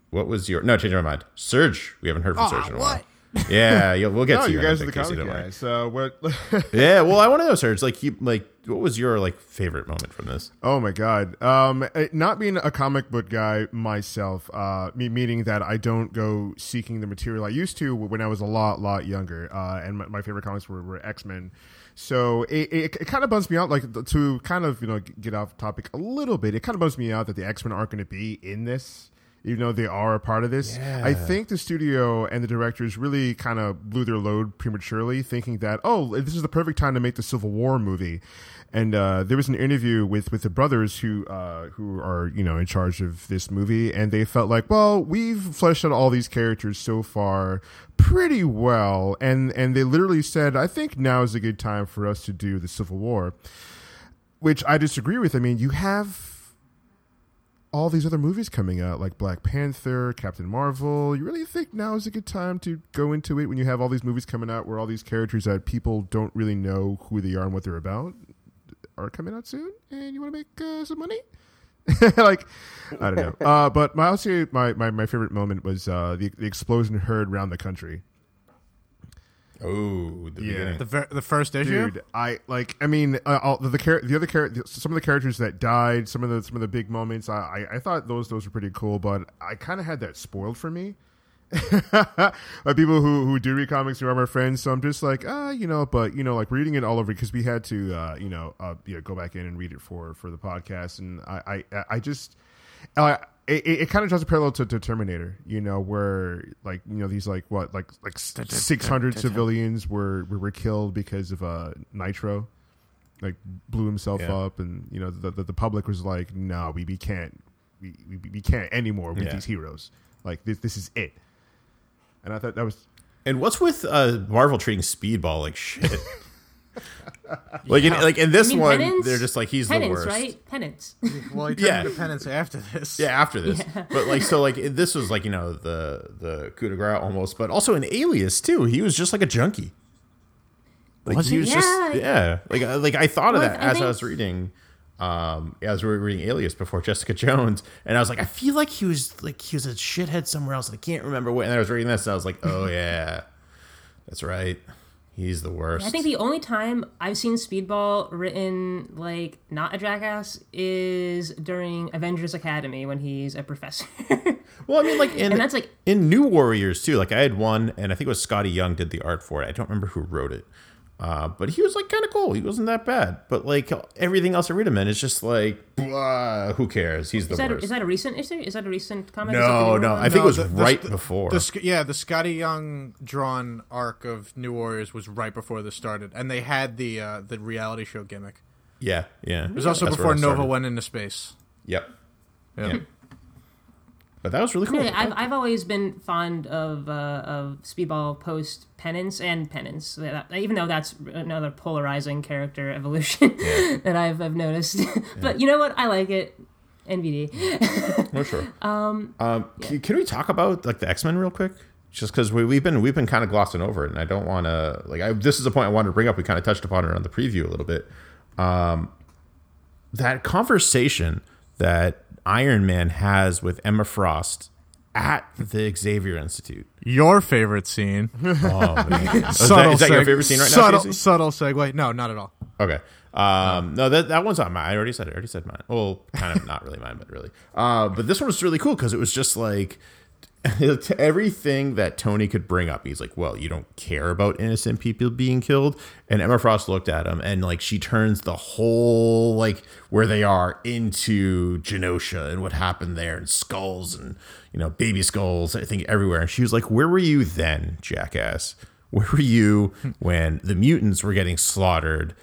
what was your no? Change my mind. Surge. We haven't heard from Surge in a while. Yeah, you'll, we'll get No, to you in a guys are the comic don't guys. So what? Yeah, well, I want to know, Surge. Like, you, like, what was your like favorite moment from this? Oh my god! Um, eh, not being a comic book guy myself, uh, me meaning that I don't go seeking the material I used to when I was a lot, lot younger. Uh, and my, my favorite comics were, were X Men. So it, it, it kind of bums me out, like to kind of you know get off topic a little bit. It kind of bums me out that the X Men aren't going to be in this. Even though they are a part of this, I think the studio and the directors really kind of blew their load prematurely, thinking that oh, this is the perfect time to make the Civil War movie. And uh, there was an interview with, with the brothers who uh, who are you know in charge of this movie, and they felt like, well, we've fleshed out all these characters so far pretty well, and and they literally said, I think now is a good time for us to do the Civil War, which I disagree with. I mean, you have all these other movies coming out, like Black Panther, Captain Marvel. You really think now is a good time to go into it when you have all these movies coming out where all these characters that people don't really know who they are and what they're about are coming out soon, and you want to make uh, some money? like, I don't know. Uh, but my, I'll say my, my, my favorite moment was uh, the, the explosion heard around the country. Oh, the Yeah. beginning. The ver- the first issue. Dude, I like. I mean, uh, all, the the, char- the other char- some of the characters that died, some of the some of the big moments. I I, I thought those those were pretty cool, but I kind of had that spoiled for me. by people who who do read comics who are my friends, so I'm just like, ah, you know, but you know, like reading it all over because we had to, uh, you know, uh, you know, go back in and read it for for the podcast, and I I I just. Uh, it, it, it kind of draws a parallel to, to Terminator, you know, where like you know these like what like like six hundred civilians were, were were killed because of uh nitro, like blew himself Yeah. up, and you know the, the the public was like, no, we, we can't we, we, we can't anymore with Yeah. these heroes, like this this is it, and I thought that was And what's with uh, Marvel treating Speedball like shit? like, in, like in this I mean, one, Penance? they're just like he's Penance, the worst. right? Penance. Well, he turned Yeah. into penance after this. Yeah, after this, but like so, like this was like you know the the coup de grace almost, but also an Alias too. He was just like a junkie. Like Was he he? was just Yeah. yeah. Like uh, like I thought of Well, that I as I was reading, um, as we were reading Alias before Jessica Jones, and I was like, I feel like he was like he was a shithead somewhere else. I can't remember what. And I was reading this, and I was like, oh yeah, that's right. He's the worst. I think the only time I've seen Speedball written like not a jackass is during Avengers Academy when he's a professor. Well, I mean, like in And that's, like- in New Warriors too. Like I had one, and I think it was Skottie Young did the art for it. I don't remember who wrote it, uh, but he was like kind of cool. He wasn't that bad. But like everything else I read him in is just like, blah, who cares? He's the is that a, worst. is that a recent issue? Is that a recent comic? Is no, no. one? I think it was the- the- right the- before. The, yeah, the Skottie Young drawn arc of New Warriors was right before this started, and they had the uh, the reality show gimmick. yeah, yeah. It was also That's before Nova went into space. Yep. Yeah. Yeah. But that was really cool. Yeah, I've, I've always been fond of uh, of Speedball post Penance and Penance, even though that's another polarizing character evolution that I've, I've noticed. but you know what? I like it. NVD. Oh sure. um, can, can we talk about like the X Men real quick? Just because we, we've been we've been kind of glossing over it, and I don't want to like. I, this is a point I wanted to bring up. We kind of touched upon it on the preview a little bit. Um, that conversation that Iron Man has with Emma Frost at the Xavier Institute. Your favorite scene. Oh man, is that, is that your favorite scene right subtle, now? Casey? Subtle segue. No, not at all. Okay. Um, no, that that one's not mine. I already said it. I already said mine. Well, kind of not really mine, but really. Uh, but this one was really cool because it was just like everything that Tony could bring up. He's like, "Well, you don't care about innocent people being killed." And Emma Frost looked at him, and like she turns the whole like where they are into Genosha and what happened there, and skulls and you know baby skulls. I think everywhere. And she was like, "Where were you then, jackass? Where were you when the mutants were getting slaughtered?"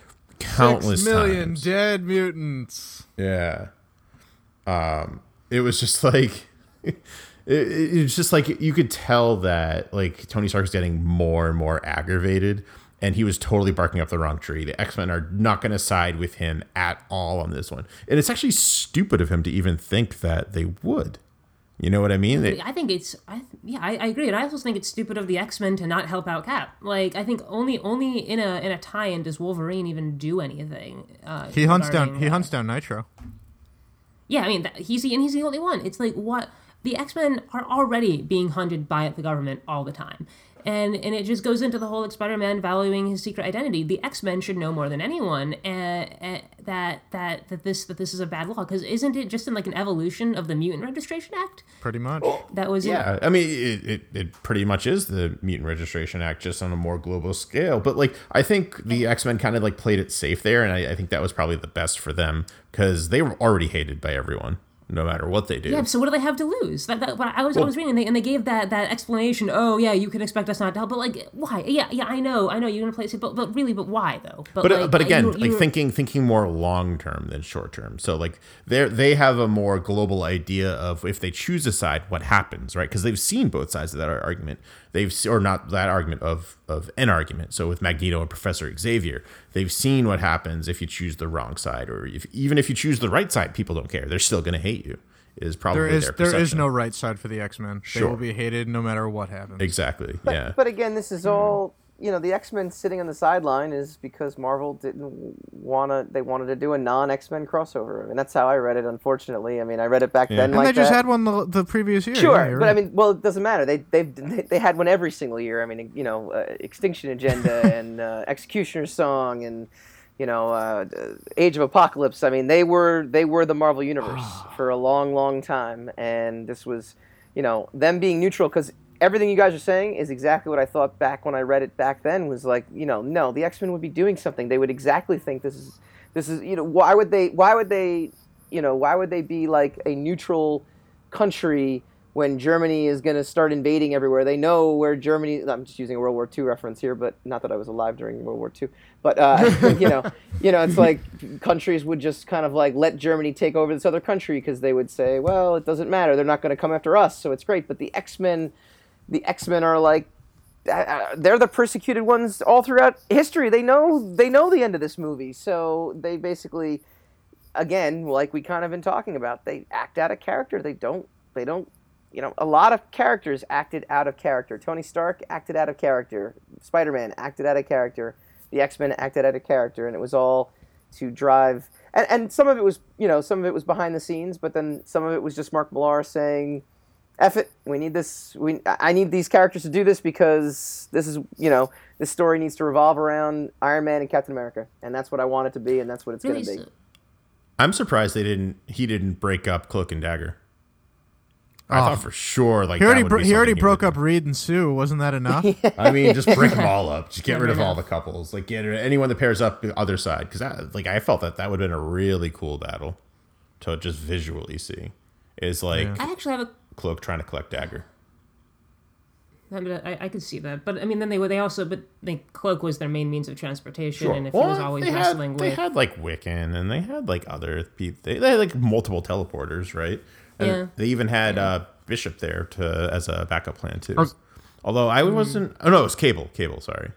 Countless Six million times. dead mutants. Yeah. Um, it was just like it, it, it's just like you could tell that like Tony Stark is getting more and more aggravated, and he was totally barking up the wrong tree. The X Men are not going to side with him at all on this one, and it's actually stupid of him to even think that they would. You know what I mean? They, I think it's, I yeah, I, I agree, and I also think it's stupid of the X Men to not help out Cap. Like, I think only only in a in a tie-in does Wolverine even do anything. Uh, He hunts down. regarding He hunts down Nitro. Yeah, I mean, that, he's the and he's the only one. It's like what the X Men are already being hunted by the government all the time, and and it just goes into the whole like Spider Man valuing his secret identity. The X Men should know more than anyone uh, uh, that that that this that this is a bad law. Because isn't it just in like an evolution of the Mutant Registration Act? Pretty much. that was in- Yeah, I mean, it, it, it pretty much is the Mutant Registration Act, just on a more global scale. But like, I think the X Men kind of like played it safe there, and I, I think that was probably the best for them because they were already hated by everyone, no matter what they do. Yeah, so what do they have to lose? That, that, what I was I was reading, and they, and they gave that that explanation. Oh yeah, you can expect us not to help, but like why? Yeah, yeah, I know, I know you're gonna play it, but but really, but why though? but uh, like, but again, you- like you- thinking thinking more long term than short term. So like they they have a more global idea of if they choose a side, what happens, right? Because they've seen both sides of that argument. They've or not that argument of of an argument. So with Magneto and Professor Xavier, they've seen what happens if you choose the wrong side, or if even if you choose the right side, people don't care. They're still going to hate you. Is probably There is their there is no right side for the X Men. They Sure. will be hated no matter what happens. exactly But, yeah. but again, this is all you know. The X Men sitting on the sideline is because Marvel didn't wanna. They wanted to do a non X Men crossover, I and that's how I read it. Unfortunately, I mean, I read it back then and like they just that. had one the, the previous year. Sure, Yeah, you're but I mean, well, it doesn't matter. They they've they, they had one every single year. I mean, you know, uh, Extinction Agenda and uh, Executioner's Song and you know, uh, Age of Apocalypse. I mean, they were they were the Marvel universe for a long, long time, and this was, you know, them being neutral because everything you guys are saying is exactly what I thought back when I read it back then. Was like, you know, no, the X Men would be doing something. They would exactly think this is this is you know why would they why would they you know why would they be like a neutral country when Germany is going to start invading everywhere. They know where Germany. I'm just using a World War II reference here, but not that I was alive during World War II. But uh, you know, you know, it's like countries would just kind of like let Germany take over this other country because they would say, well, it doesn't matter. They're not going to come after us, so it's great. But the X Men, the X Men are like. Uh, they're the persecuted ones all throughout history. They know they know the end of this movie, so they basically, again, like we kind of been talking about, they act out a character. They don't they don't you know, a lot of characters acted out of character. Tony Stark acted out of character. Spider Man acted out of character. The X Men acted out of character, and it was all to drive. And, and some of it was, you know, some of it was behind the scenes, but then some of it was just Mark Millar saying, "Eff it, we need this. We I need these characters to do this because this is, you know, this story needs to revolve around Iron Man and Captain America, and that's what I want it to be, and that's what it's really, going to be." I'm surprised they didn't. He didn't break up Cloak and Dagger. I Oh. thought for sure, like He already that would bro- he already broke would up Reed and Sue. Wasn't that enough? I mean, just break them all up. Just get rid of all the couples. Like get rid of anyone that pairs up the other side. Because like I felt that that would have been a really cool battle to just visually see. Is like I actually have a Cloak trying to collect Dagger. I, mean, I, I could see that, but I mean, then they were they also, but they cloak was their main means of transportation, and if he was always they wrestling had, they with, had like Wiccan and they had like other people. They, they had like multiple teleporters, right? And Yeah. They even had uh, Bishop there to as a backup plan too. was- Although I Mm. wasn't. Oh no, it was Cable. Cable. Sorry.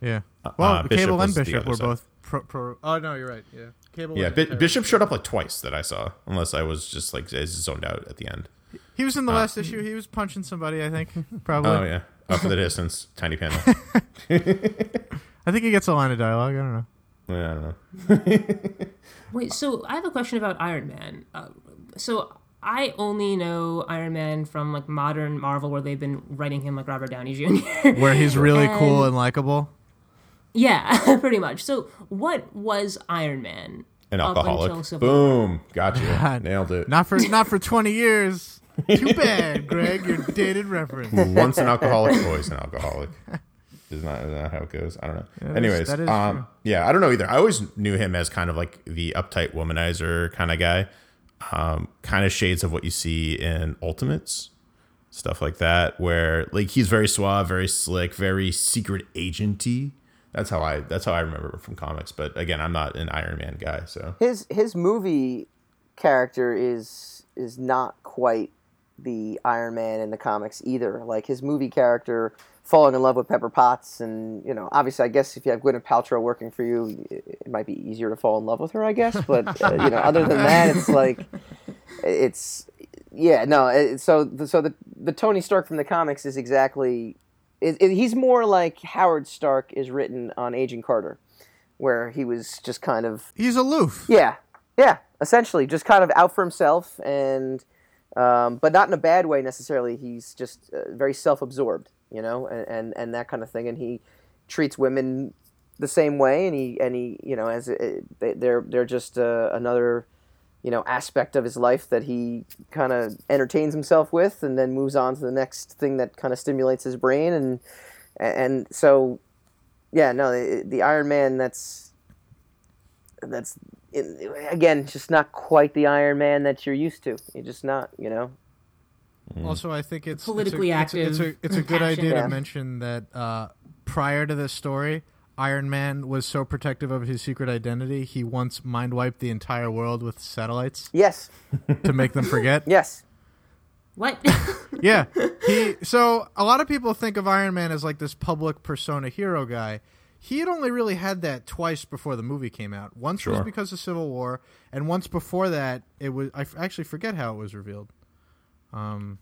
yeah. Well, uh, Bishop Cable and Bishop were side. both pro, pro. Oh no, you're right. Yeah. Cable. Yeah, wasn't Bi- Bishop showed up like twice that I saw, unless I was just like zoned out at the end. He was in the last issue. He was punching somebody. I think probably. Oh yeah, Up in the distance, tiny panel. I think he gets a line of dialogue. I don't know. Yeah, I don't know. Wait, so I have a question about Iron Man. Uh, so I only know Iron Man from like modern Marvel, where they've been writing him like Robert Downey Jr. Where he's really cool And- and likable. yeah, pretty much. So what was Iron Man? An alcoholic. until Civil War? Boom, got you, nailed it. Not for not for twenty years. Too bad, Greg. Your dated reference. Once an alcoholic, always an alcoholic. Is not, is not how it goes. I don't know. that is- Anyways, um, yeah, I don't know either. I always knew him as kind of like the uptight womanizer kind of guy. Um, kind of shades of what you see in Ultimates, stuff like that, where like he's very suave, very slick, very secret agenty. That's how I. That's how I remember from comics. But again, I'm not an Iron Man guy, so his his movie character is is not quite the Iron Man in the comics either. Like his movie character falling in love with Pepper Potts, and you know, obviously, I guess if you have Gwyneth Paltrow working for you, it might be easier to fall in love with her. I guess, but uh, you know, other than that, it's like it's yeah, no. It, so the, so the the Tony Stark from the comics is exactly. It, it, he's more like Howard Stark is written on Agent Carter, where he was just kind of He's aloof. yeah, yeah, essentially, just kind of out for himself, and um, but not in a bad way necessarily. He's just uh, very self-absorbed, you know, and, and and that kind of thing. And he treats women the same way, and he and he, you know, as uh, they, they're they're just uh, another, you know, aspect of his life that he kind of entertains himself with, and then moves on to the next thing that kind of stimulates his brain, and and so, yeah, no, the, the Iron Man that's that's it, again just not quite the Iron Man that you're used to. You're just not, you know. Also, I think it's Politically it's a, it's a, active, It's a, it's a good passionate. idea Yeah. to mention that uh, prior to this story, Iron Man was so protective of his secret identity, he once mind wiped the entire world with satellites Yes, to make them forget. yes, What? yeah. He so a lot of people think of Iron Man as like this public persona hero guy. He had only really had that twice before the movie came out. Once was because of Civil War, and once before that, it was I f- actually forget how it was revealed. Um,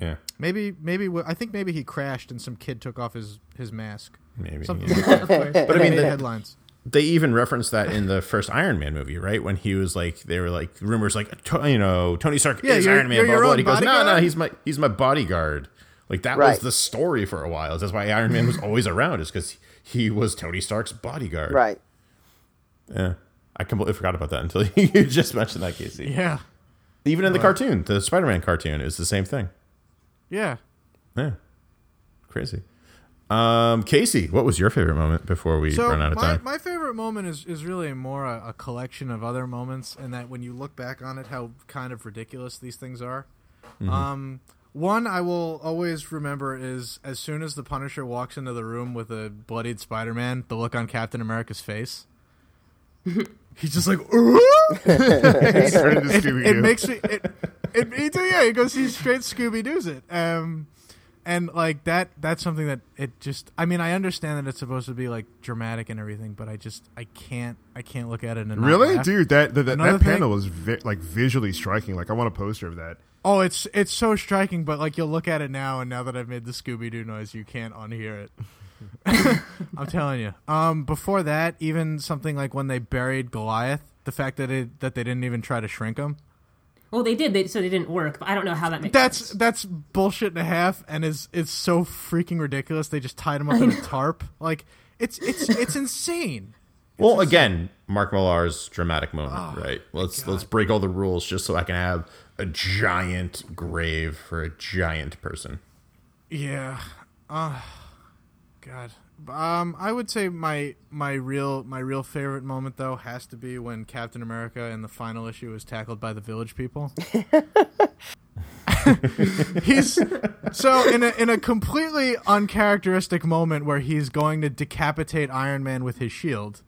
yeah, maybe maybe w- I think maybe he crashed and some kid took off his his mask. maybe. Something yeah. like that. But I mean, the- headlines. they even referenced that in the first Iron Man movie, right? When he was like, they were like rumors like, you know, Tony Stark Yeah, is Iron Man. you're Blah blah. he goes, no, no, he's my he's my bodyguard. Like that was the story for a while. That's why Iron Man was always around, is because he was Tony Stark's bodyguard. right. Yeah, I completely forgot about that until you just mentioned that, Casey. Yeah, Even in the cartoon, the Spider-Man cartoon is the same thing. yeah. Yeah, crazy. Um, Casey, what was your favorite moment before we So run out of my, time? my favorite moment is, is really more a, a collection of other moments, and that when you look back on it, how kind of ridiculous these things are. Mm-hmm. Um, one I will always remember is as soon as the Punisher walks into the room with a bloodied Spider-Man, the look on Captain America's face. He's just like, it, it makes me. It, it, it, yeah, he goes. He straight Scooby Doo's it. Um, and like that. That's something that it just. I mean, I understand that it's supposed to be like dramatic and everything, but I just I can't I can't look at it and Really, dude, that that, that, Another that thing- panel was vi- like visually striking. Like I want a poster of that. Oh, it's it's so striking, but like you'll look at it now, and now that I've made the Scooby Doo noise, you can't unhear it. I'm telling you. Um, before that, even something like when they buried Goliath, the fact that it that they didn't even try to shrink him. well, they did, they, so they didn't work. But I don't know how that makes That's sense. that's bullshit and a half, and is it's so freaking ridiculous. They just tied him up in a tarp. Like it's it's it's insane. Well, again, Mark Millar's dramatic moment, Oh, right? Let's let's break all the rules just so I can have a giant grave for a giant person. Yeah. Uh, God. Um, I would say my my real my real favorite moment though has to be when Captain America in the final issue is tackled by the Village People. he's so in a in a completely uncharacteristic moment where he's going to decapitate Iron Man with his shield.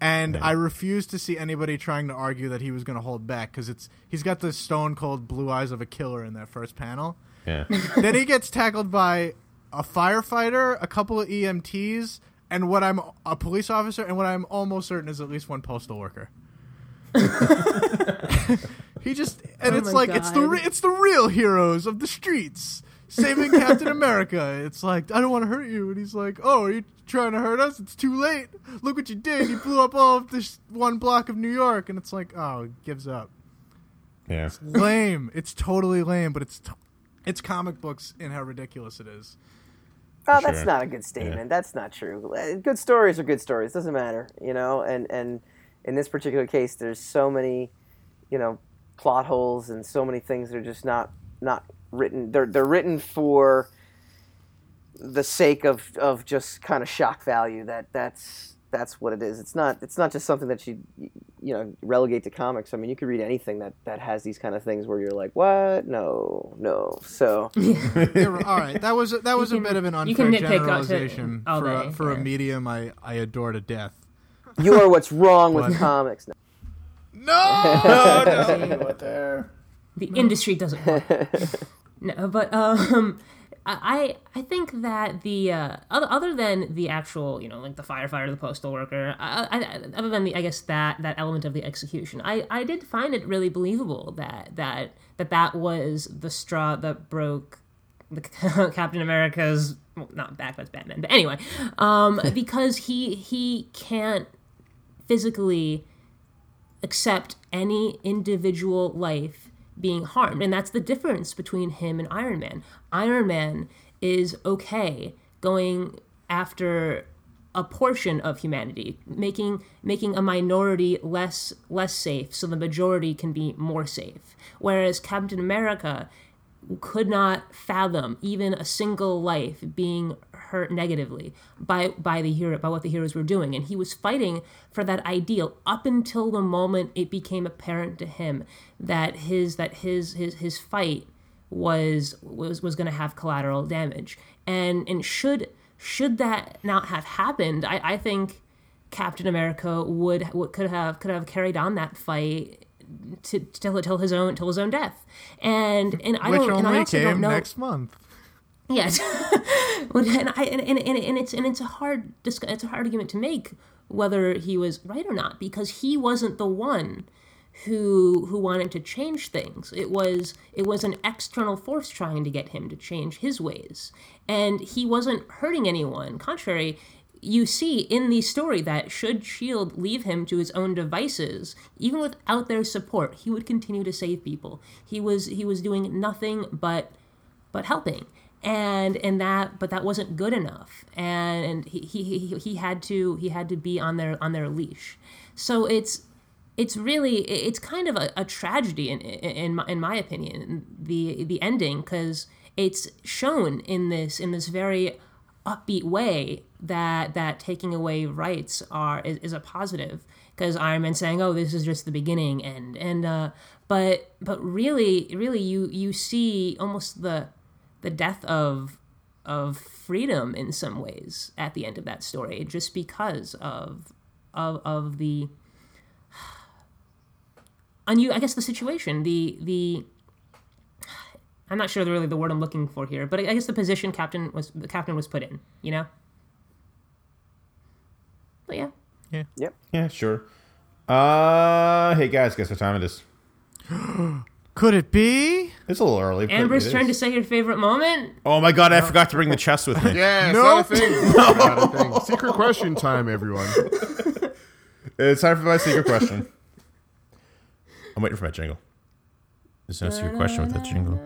And I refuse to see anybody trying to argue that he was going to hold back because it's he's got the stone cold blue eyes of a killer in that first panel Yeah. then he gets tackled by a firefighter, a couple of EMTs, and what I'm a police officer, and what I'm almost certain is at least one postal worker. he just and Oh it's my like it's the re- it's the real heroes of the streets saving Captain America. It's like I don't want to hurt you, and he's like, "Oh, are you trying to hurt us? It's too late. Look what you did. You blew up all of this one block of New York." And it's like, oh, he gives up. Yeah. it's Lame. it's totally lame, but it's t- it's comic books in how ridiculous it is. Oh, that's Sure. not a good statement. That's not true. Uh, Good stories are good stories. Doesn't matter, you know. And and in this particular case, there's so many, you know, plot holes and so many things that are just not not written. They're they're written for the sake of of just kind of shock value. That that's that's what it is. It's not it's not just something that you you know relegate to comics. I mean, you could read anything that that has these kind of things where you're like, what? No, no. So. You're- all right, that was that was You a can- bit of an unfair nitpick out to- generalization all for a, day, for a medium I I adore to death. You are what's wrong with What? comics. No. the industry doesn't work. no, but um, I I think that the uh, other other than the actual you know like the firefighter, the postal worker, I, I, other than the I guess that that element of the execution, I I did find it really believable that that that that was the straw that broke the Captain America's well, not back that's Batman, but anyway, um, because he he can't physically accept any individual life being harmed. And that's the difference between him and Iron Man. Iron Man is okay going after a portion of humanity, making making a minority less less safe so the majority can be more safe. Whereas Captain America could not fathom even a single life being hurt negatively by by the hero by what the heroes were doing and he was fighting for that ideal up until the moment it became apparent to him that his that his his his fight was was was going to have collateral damage and and should should that not have happened i i think captain america would, would could have could have carried on that fight to till till his own till his own death, and and I Which don't and I also don't know. next month. Yes, and I and, and, and, it's and it's a hard it's a hard argument to make whether he was right or not because he wasn't the one who who wanted to change things. It was it was an external force trying to get him to change his ways, and he wasn't hurting anyone. Contrary. You see in the story that should Shield leave him to his own devices, even without their support, he would continue to save people. He was he was doing nothing but but helping and and that but that wasn't good enough. And he, he he he had to he had to be on their on their leash. So it's it's really it's kind of a, a tragedy in in my, in my opinion the the ending because it's shown in this in this very upbeat way that that taking away rights are is, is a positive. Because Iron Man saying oh this is just the beginning and and uh but but really really you you see almost the the death of of freedom in some ways at the end of that story just because of of of the unusual I guess the situation the the I'm not sure the, really the word I'm looking for here, but I I guess the position captain was the captain was put in, you know. But yeah, Yeah, sure. Uh, hey guys, guess what time it is? Could it be? It's a little early. but Amber's it turn to say your favorite moment. Oh my god, I forgot to bring the chest with me. Yeah, it's Nope. not a thing. It's not a thing. Secret question time, everyone. It's time for my secret question. I'm waiting for my jingle. There's no secret question without jingle.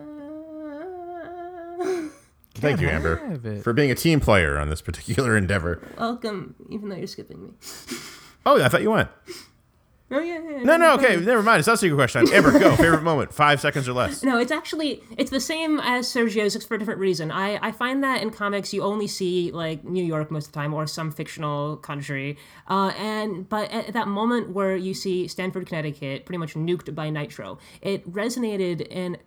Thank you, Amber, for being a team player on this particular endeavor. Welcome, even though you're skipping me. Oh, I thought you went. Oh yeah, yeah, yeah. No, no, okay, never mind. It's not a secret question. Amber, go. Favorite moment. Five seconds or less. No, it's actually it's the same as Sergio's it's for a different reason. I, I find that in comics you only see like New York most of the time or some fictional country. Uh, and but at that moment where you see Stamford, Connecticut, pretty much nuked by Nitro, it resonated in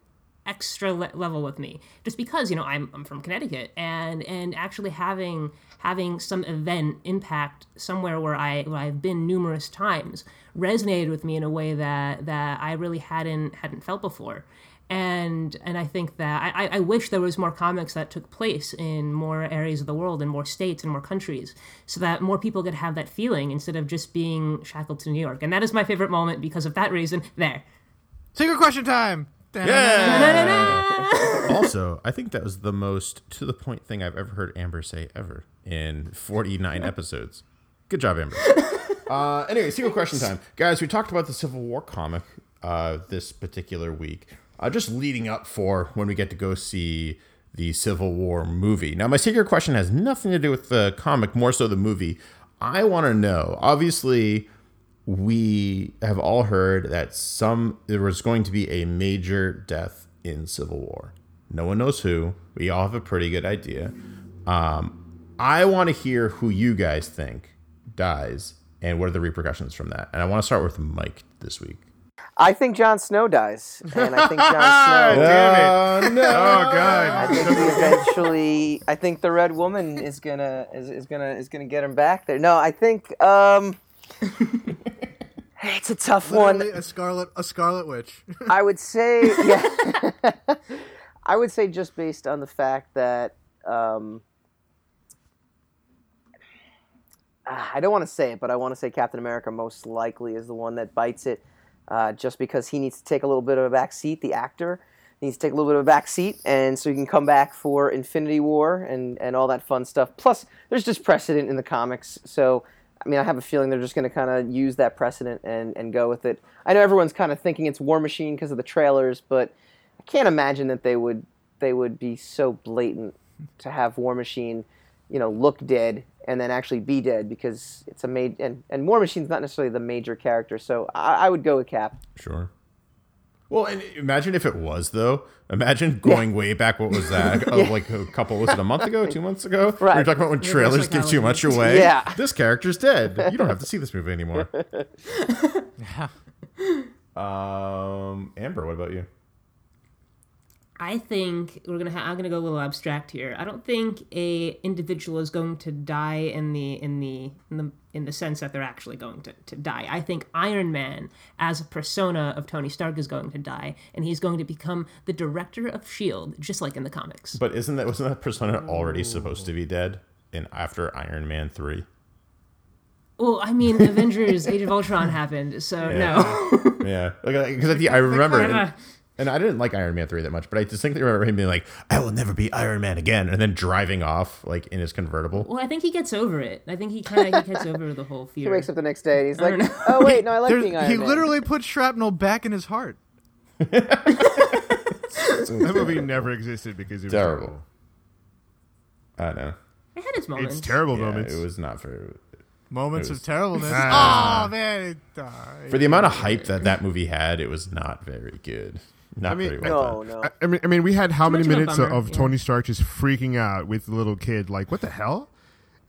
extra le- level with me. Just because you know I'm, I'm from Connecticut and and actually having having some event impact somewhere where I where I've been numerous times resonated with me in a way that that I really hadn't hadn't felt before. And and I think that I, I wish there was more comics that took place in more areas of the world in more states and more countries so that more people could have that feeling instead of just being shackled to New York. And that is my favorite moment because of that reason. There. Secret question time. Yeah. also, I think that was the most to the point thing I've ever heard Amber say ever in 49 episodes. Good job, Amber. uh, anyway, secret question time, guys. We talked about the Civil War comic uh, this particular week, uh, just leading up for when we get to go see the Civil War movie. Now, my secret question has nothing to do with the comic, more so the movie. I want to know. Obviously, we have all heard that some there was going to be a major death in Civil War. No one knows who. We all have a pretty good idea. Um, I want to hear who you guys think dies and what are the repercussions from that. And I want to start with Mike this week. I think Jon Snow dies, and I think Jon Snow. Damn it. Oh, no. Oh I god. think he eventually. I think the Red Woman is gonna is, is gonna is gonna get him back there. No, I think um, it's a tough one. A scarlet, a scarlet witch. I would say, yeah. I would say just based on the fact that um, I don't want to say it, but I want to say Captain America most likely is the one that bites it, uh, just because he needs to take a little bit of a back seat. The actor needs to take a little bit of a back seat, and so he can come back for Infinity War and and all that fun stuff. Plus, there's just precedent in the comics, so. I mean, I have a feeling they're just going to kind of use that precedent and, and go with it. I know everyone's kind of thinking it's War Machine because of the trailers, but I can't imagine that they would they would be so blatant to have War Machine, you know, look dead and then actually be dead because it's a made and, and War Machine's not necessarily the major character, so I, I would go with Cap. Sure. Well, and imagine if it was though. Imagine going way back. What was that? Oh, like a couple. Was it a month ago? Two months ago? We were Right. talking about when trailers give too much away. Yeah. This character's dead. You don't have to see this movie anymore. yeah. Um, Amber, what about you? I think we're gonna. Ha- I'm gonna go a little abstract here. I don't think a individual is going to die in the in the in the in the sense that they're actually going to, to die. I think Iron Man, as a persona of Tony Stark, is going to die, and he's going to become the director of Shield, just like in the comics. But isn't that wasn't that persona already supposed to be dead in after Iron Man three? Well, I mean, Avengers: Age of Ultron happened, so no. Yeah, because uh, I, I remember, and, and I didn't like Iron Man three that much, but I distinctly remember him being like, "I will never be Iron Man again," and then driving off like in his convertible. well, I think he gets over it. I think he kind of he gets over the whole fear. He wakes up the next day and he's like, "Oh wait, no, I like There's- being Iron he Man." He literally put shrapnel back in his heart. That movie never existed because it was Terrible. I don't know. It had its moments. It's terrible Yeah, moments. it was not for Moments was- of terribleness. Ah. oh man, it died. For the amount of hype that that movie had, it was not very good. Not I mean, very well no, done. no. I, I mean, I mean, we had how many much of a minutes of, of yeah. Tony Stark just freaking out with the little kid, like, "What the hell?"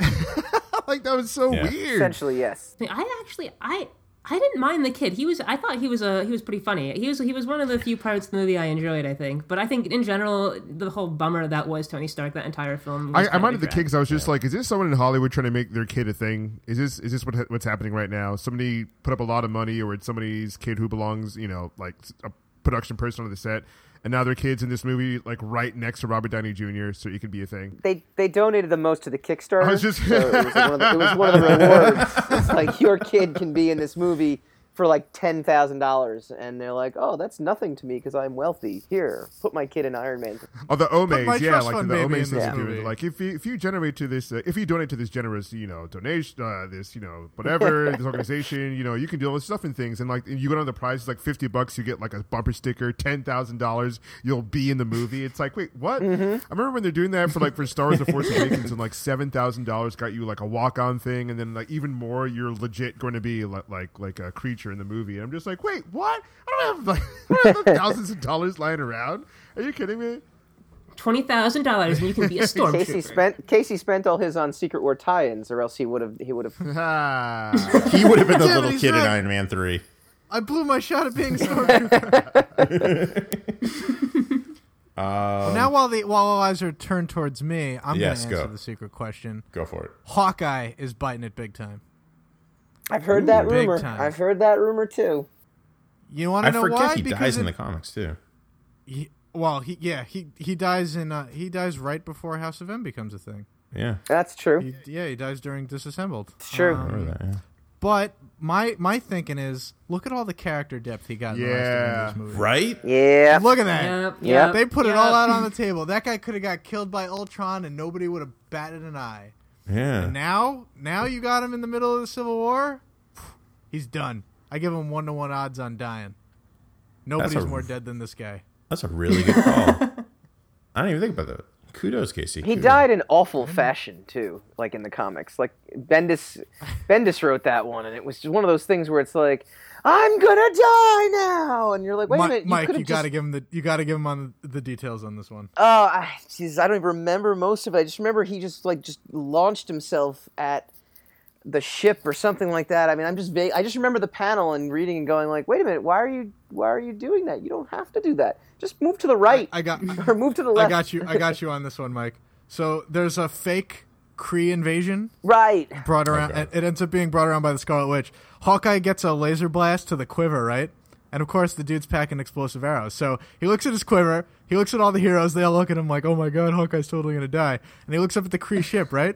like that was so Yeah. weird. Essentially, yes. I actually I I didn't mind the kid. He was I thought he was a he was pretty funny. He was he was one of the few parts of the movie I enjoyed. I think, but I think in general the whole bummer that was Tony Stark that entire film. Was I, I minded the drag. kid because I was just like, "Is this someone in Hollywood trying to make their kid a thing? Is this is this what what's happening right now? Somebody put up a lot of money, or it's somebody's kid who belongs, you know, like a production person on the set, and now their kid's in this movie, like right next to Robert Downey Jr., so it could be a thing." They they donated the most to the Kickstarter. I was just- so it, was like one of the, it was one of the rewards. It's like your kid can be in this movie for like ten thousand dollars, and they're like, "Oh, that's nothing to me because I'm wealthy. Here, put my kid in Iron Man." Oh, the my Omays, yeah, like the baby Omays in doesn't do it. Like if you if you generate to this, uh, if you donate to this generous, you know, donation, uh, this, you know, whatever this organization, you know, you can do all this stuff and things, and like you go down the price, like fifty bucks, you get like a bumper sticker, ten thousand dollars, you'll be in the movie. It's like, wait, what? I remember when they're doing that for like for Star Wars: The Force Awakens, and like seven thousand dollars got you like a walk on thing, and then like even more, you're legit going to be like like like a creature in the movie. And I'm just like, wait, what? I don't have like I don't have thousands of dollars lying around. Are you kidding me? twenty thousand dollars and you can be a Casey spent Casey spent all his on Secret War tie-ins, or else he would have he would have. Ah. He would have been the Damn it, little he's kid in. Iron Man three. I blew my shot at being a stormtrooper. now, while the while all eyes are turned towards me, I'm Yes, going to answer go. the secret question. Go for it. He, because I've heard that rumor too. You want to know what he, dies in the comics too. well, he yeah he he dies in uh, he dies right before House of M becomes a thing. Yeah. That's true. He, yeah, he dies during Disassembled. It's true. I remember that, yeah. But my my thinking is, look at all the character depth he got in the last Yeah. Avengers movie. Right? yeah. Look at that. Yeah. yep, They put it all out on the table. That guy could have got killed by Ultron, and nobody would have batted an eye. Yeah. Now, now you got him in the middle of the Civil War. He's done. I give him one to one odds on dying. Nobody's a- more dead than this guy. That's a really good call. I didn't even think about that. Kudos, Casey. He Kudos. died in awful fashion too, like in the comics. Like Bendis, Bendis wrote that one, and it was just one of those things where it's like, "I'm gonna die now," and you're like, "Wait a minute, Mike, you got to just- give him the you got to give him on the, the details on this one. Oh, I, jeez, I don't even remember most of it. I just remember he just like just launched himself at the ship or something like that. I mean, I'm just vague. I just remember the panel and reading and going like, "Wait a minute, why are you why are you doing that? You don't have to do that. Just move to the right I got or move to the left. I got you. I got you on this one, Mike. So there's a fake Kree invasion Right. brought around. Okay. It, it ends up being brought around by the Scarlet Witch. Hawkeye gets a laser blast to the quiver, right? And of course, the dude's packing explosive arrows. So he looks at his quiver. He looks at all the heroes. They all look at him like, "Oh my god, Hawkeye's totally gonna die." And he looks up at the Kree ship, right?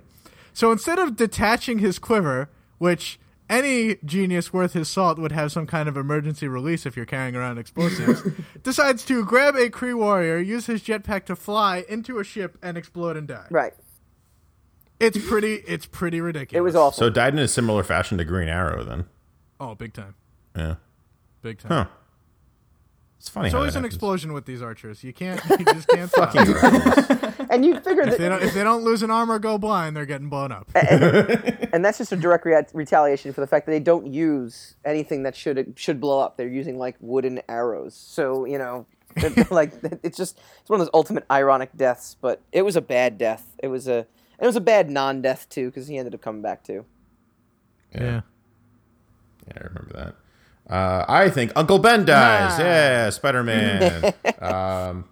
So instead of detaching his quiver, which any genius worth his salt would have some kind of emergency release if you're carrying around explosives, decides to grab a Kree warrior, use his jetpack to fly into a ship and explode and die. Right. It's pretty. It's pretty ridiculous. It was awful. So it died in a similar fashion to Green Arrow then. Oh, big time, Yeah. big time. Huh. It's funny There's how always that an happens. explosion with these archers. You can't. You just can't stop. and you figure if, they that, don't, if they don't lose an arm or go blind, they're getting blown up. and that's just a direct rea- retaliation for the fact that they don't use anything that should should blow up. They're using like wooden arrows. So you know, like it's just it's one of those ultimate ironic deaths. But it was a bad death. It was a and it was a bad non-death too because he ended up coming back too. Yeah. Yeah, I remember that. Uh, I think Uncle Ben dies. Yeah, Spider Man. um,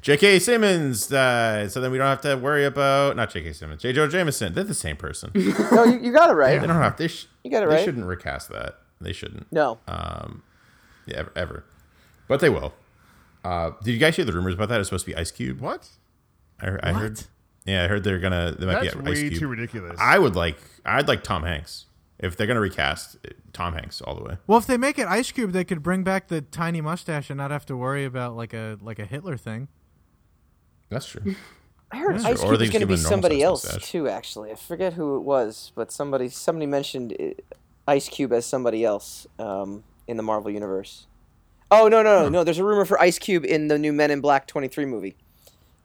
J.K. Simmons died, so then we don't have to worry about not J.K. Simmons, J. Joe Jameson. They're the same person. No, you, you got it right. They don't have. They, sh- You got it right. they shouldn't recast that. They shouldn't. No, Um, Yeah, ever, ever. But they will. Uh, did you guys hear the rumors about that? It's supposed to be Ice Cube. What? I, I heard. Yeah, I heard they're gonna. They might That's be Ice way Cube. too ridiculous. I would like. I'd like Tom Hanks if they're gonna recast Tom Hanks all the way. Well, if they make it Ice Cube, they could bring back the tiny mustache and not have to worry about like a like a Hitler thing. That's true. I heard Yeah. Ice Or Cube they was just going to be him a normal somebody else mustache. too. Actually, I forget who it was, but somebody somebody mentioned uh, Ice Cube as somebody else um, in the Marvel universe. Oh no no no no! There's a rumor for Ice Cube in the new Men in Black 23 movie,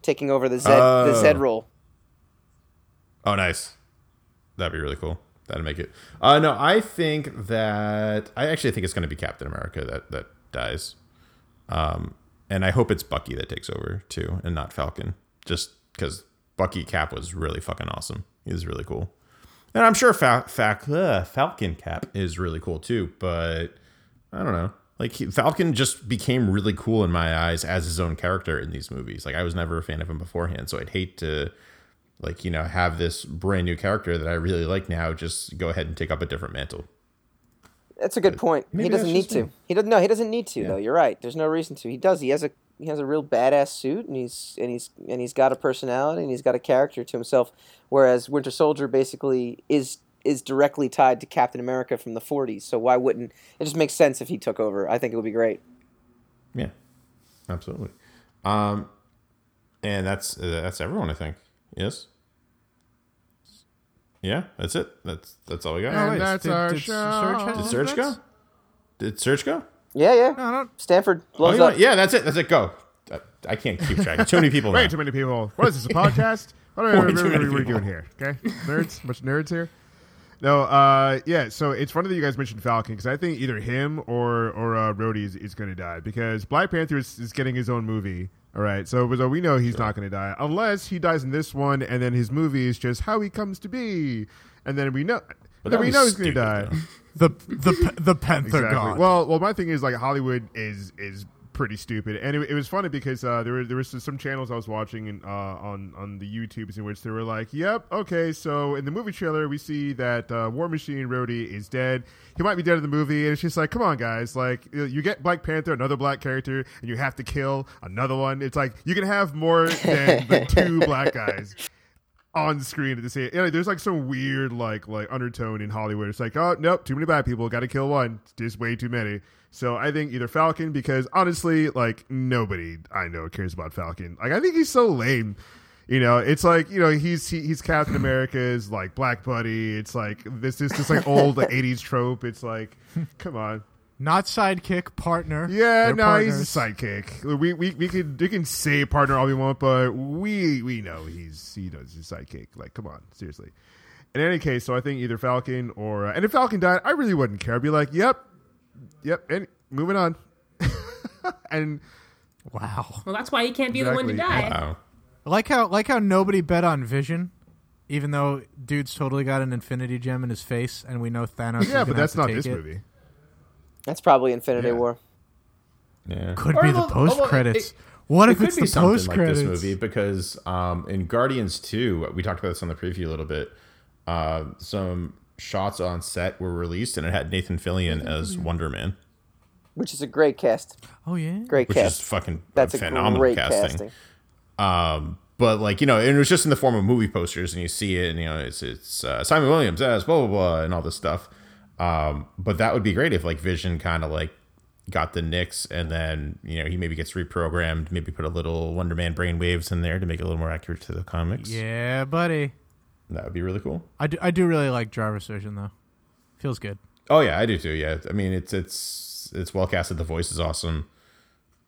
taking over the Zed the Oh. Zed role. Oh, nice. That'd be really cool. That'd make it. Uh, no, I think that I actually think it's going to be Captain America that that dies, um, and I hope it's Bucky that takes over too, and not Falcon. Just because Bucky Cap was really fucking awesome. He was really cool, and I'm sure Fa- Fa- uh, Falcon Cap is really cool too. But I don't know. Like he, Falcon just became really cool in my eyes as his own character in these movies. Like I was never a fan of him beforehand, so I'd hate to like you know have this brand new character that I really like now just go ahead and take up a different mantle. That's a good point. He doesn't need to. me. He doesn't. No, he doesn't need to though. You're right. There's no reason to. He does. He has a he has a real badass suit, and he's and he's and he's got a personality, and he's got a character to himself. Whereas Winter Soldier basically is is directly tied to Captain America from the 40s. So why wouldn't it just makes sense if he took over? I think it would be great. Yeah, absolutely. Um, and that's uh, that's everyone. I think. Yes. Yeah, that's it. That's that's all we got. And wait, that's did- our did show. Surge Did his go? Did Surge go? Yeah, yeah. No, no. Stamford Oh, blows you know up. what? yeah, that's it. That's it. Go. I, I can't keep track. Too many people. Way now. too many people. What is this, a podcast? What are, what are- many what are we doing here? Okay, nerds, much nerds here. No, uh, yeah. So it's funny that you guys mentioned Falcon because I think either him or or uh, Rhodey is, is going to die because Black Panther is, is getting his own movie. All right, so, so we know he's not going to die unless he dies in this one, and then his movie is just how he comes to be, and then we know. But then we know he's going to die. though. The the the Panther Exactly. God. Well, well, my thing is like Hollywood is is pretty stupid, and it, it was funny because uh, there were there was some channels I was watching in, uh, on on the YouTubes in which they were like, "Yep, okay, so in the movie trailer we see that uh, War Machine Rhodey is dead. He might be dead in the movie, and it's just like, come on, guys, like you get Black Panther, another black character, and you have to kill another one. It's like you can have more than the two black guys." on screen at the same. You know, there's like some weird like like undertone in Hollywood. It's like, oh nope, too many bad people. Got to kill one. It's just way too many. So I think either Falcon because honestly, like nobody I know cares about Falcon. Like I think he's so lame. You know, it's like you know he's he, he's Captain America's like black buddy. It's like this is just like old like, '80s trope. It's like, come on. Not sidekick, partner. Yeah, They're no, partners. he's a sidekick. We we we can we can say partner all we want, but we we know he's he does his sidekick. Like, come on, seriously. In any case, so I think either Falcon or uh, and if Falcon died, I really wouldn't care. I'd be like, yep, yep, and moving on. and Wow. Well, that's why he can't be the one to die. Wow. Like how like how nobody bet on Vision, even though dude's totally got an Infinity Gem in his face, and we know Thanos. yeah, gonna but that's have to not this it. movie. That's probably Infinity Yeah. War. Yeah. Could Or be the post credits. What it if could it's be the something post like credits? this movie because um, in Guardians 2, we talked about this on the preview a little bit. Uh, some shots on set were released, and it had Nathan Fillion as Wonder Man, Which is a great cast. Oh yeah. Great which cast. is fucking That's a phenomenal great casting. casting. Um, but like you know, and it was just in the form of movie posters, and you see it, and you know, it's it's uh, Simon Williams as blah blah blah, and all this stuff. Um, but that would be great if like Vision kind of like got the nicks, and then you know he maybe gets reprogrammed, maybe put a little Wonder Man brainwaves in there to make it a little more accurate to the comics. Yeah, buddy. That would be really cool. I do, I do really like Jarvis Vision though. Feels good. Oh yeah, I do too. Yeah, I mean it's it's it's well casted. The voice is awesome.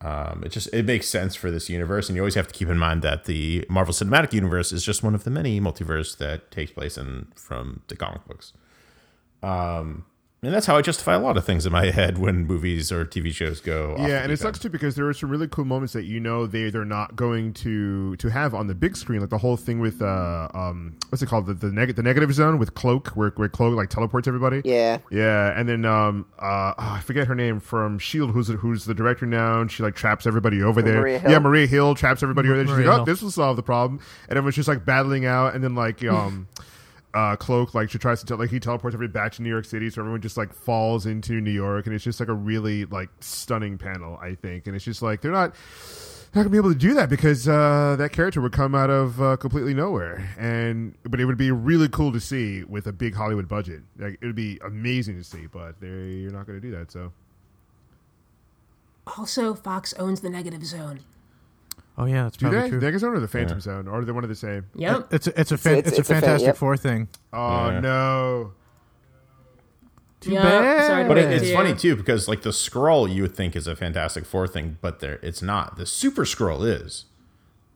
Um, it just it makes sense for this universe, and you always have to keep in mind that the Marvel Cinematic Universe is just one of the many multiverse that takes place in from the comic books. Um, and that's how I justify a lot of things in my head when movies or TV shows go. off Yeah, and it sucks too because there are some really cool moments that you know they they're not going to to have on the big screen, like the whole thing with uh um what's it called the the, neg- the negative zone with Cloak, where where Cloak like teleports everybody. Yeah. Yeah, and then um uh oh, I forget her name from Shield, who's who's the director now, and she like traps everybody over there. Maria Hill. Yeah, Maria Hill traps everybody over there. She's Maria like, oh, Hill. this will solve the problem, and everyone's just like battling out, and then like um. Uh, cloak like she tries to tell like he teleports every back to New York City, so everyone just like falls into New York, and it's just like a really like stunning panel, I think, and it's just like they're not not gonna be able to do that because uh, that character would come out of uh, completely nowhere, and but it would be really cool to see with a big Hollywood budget. Like it would be amazing to see, but they're you're not gonna do that. So Also, Fox owns the negative zone. Oh yeah, that's do probably they? true. The Negative Zone or the Phantom Zone, or are they one of the same? Yep. It's a, it's a fan, it's- it's, it's a a fan- Fantastic yep. Four thing. Oh Yeah. no! Too Yeah, bad. sorry to But it, it it's you. funny too because like the Skrull you would think is a Fantastic Four thing, but there it's not. The Super Skrull is,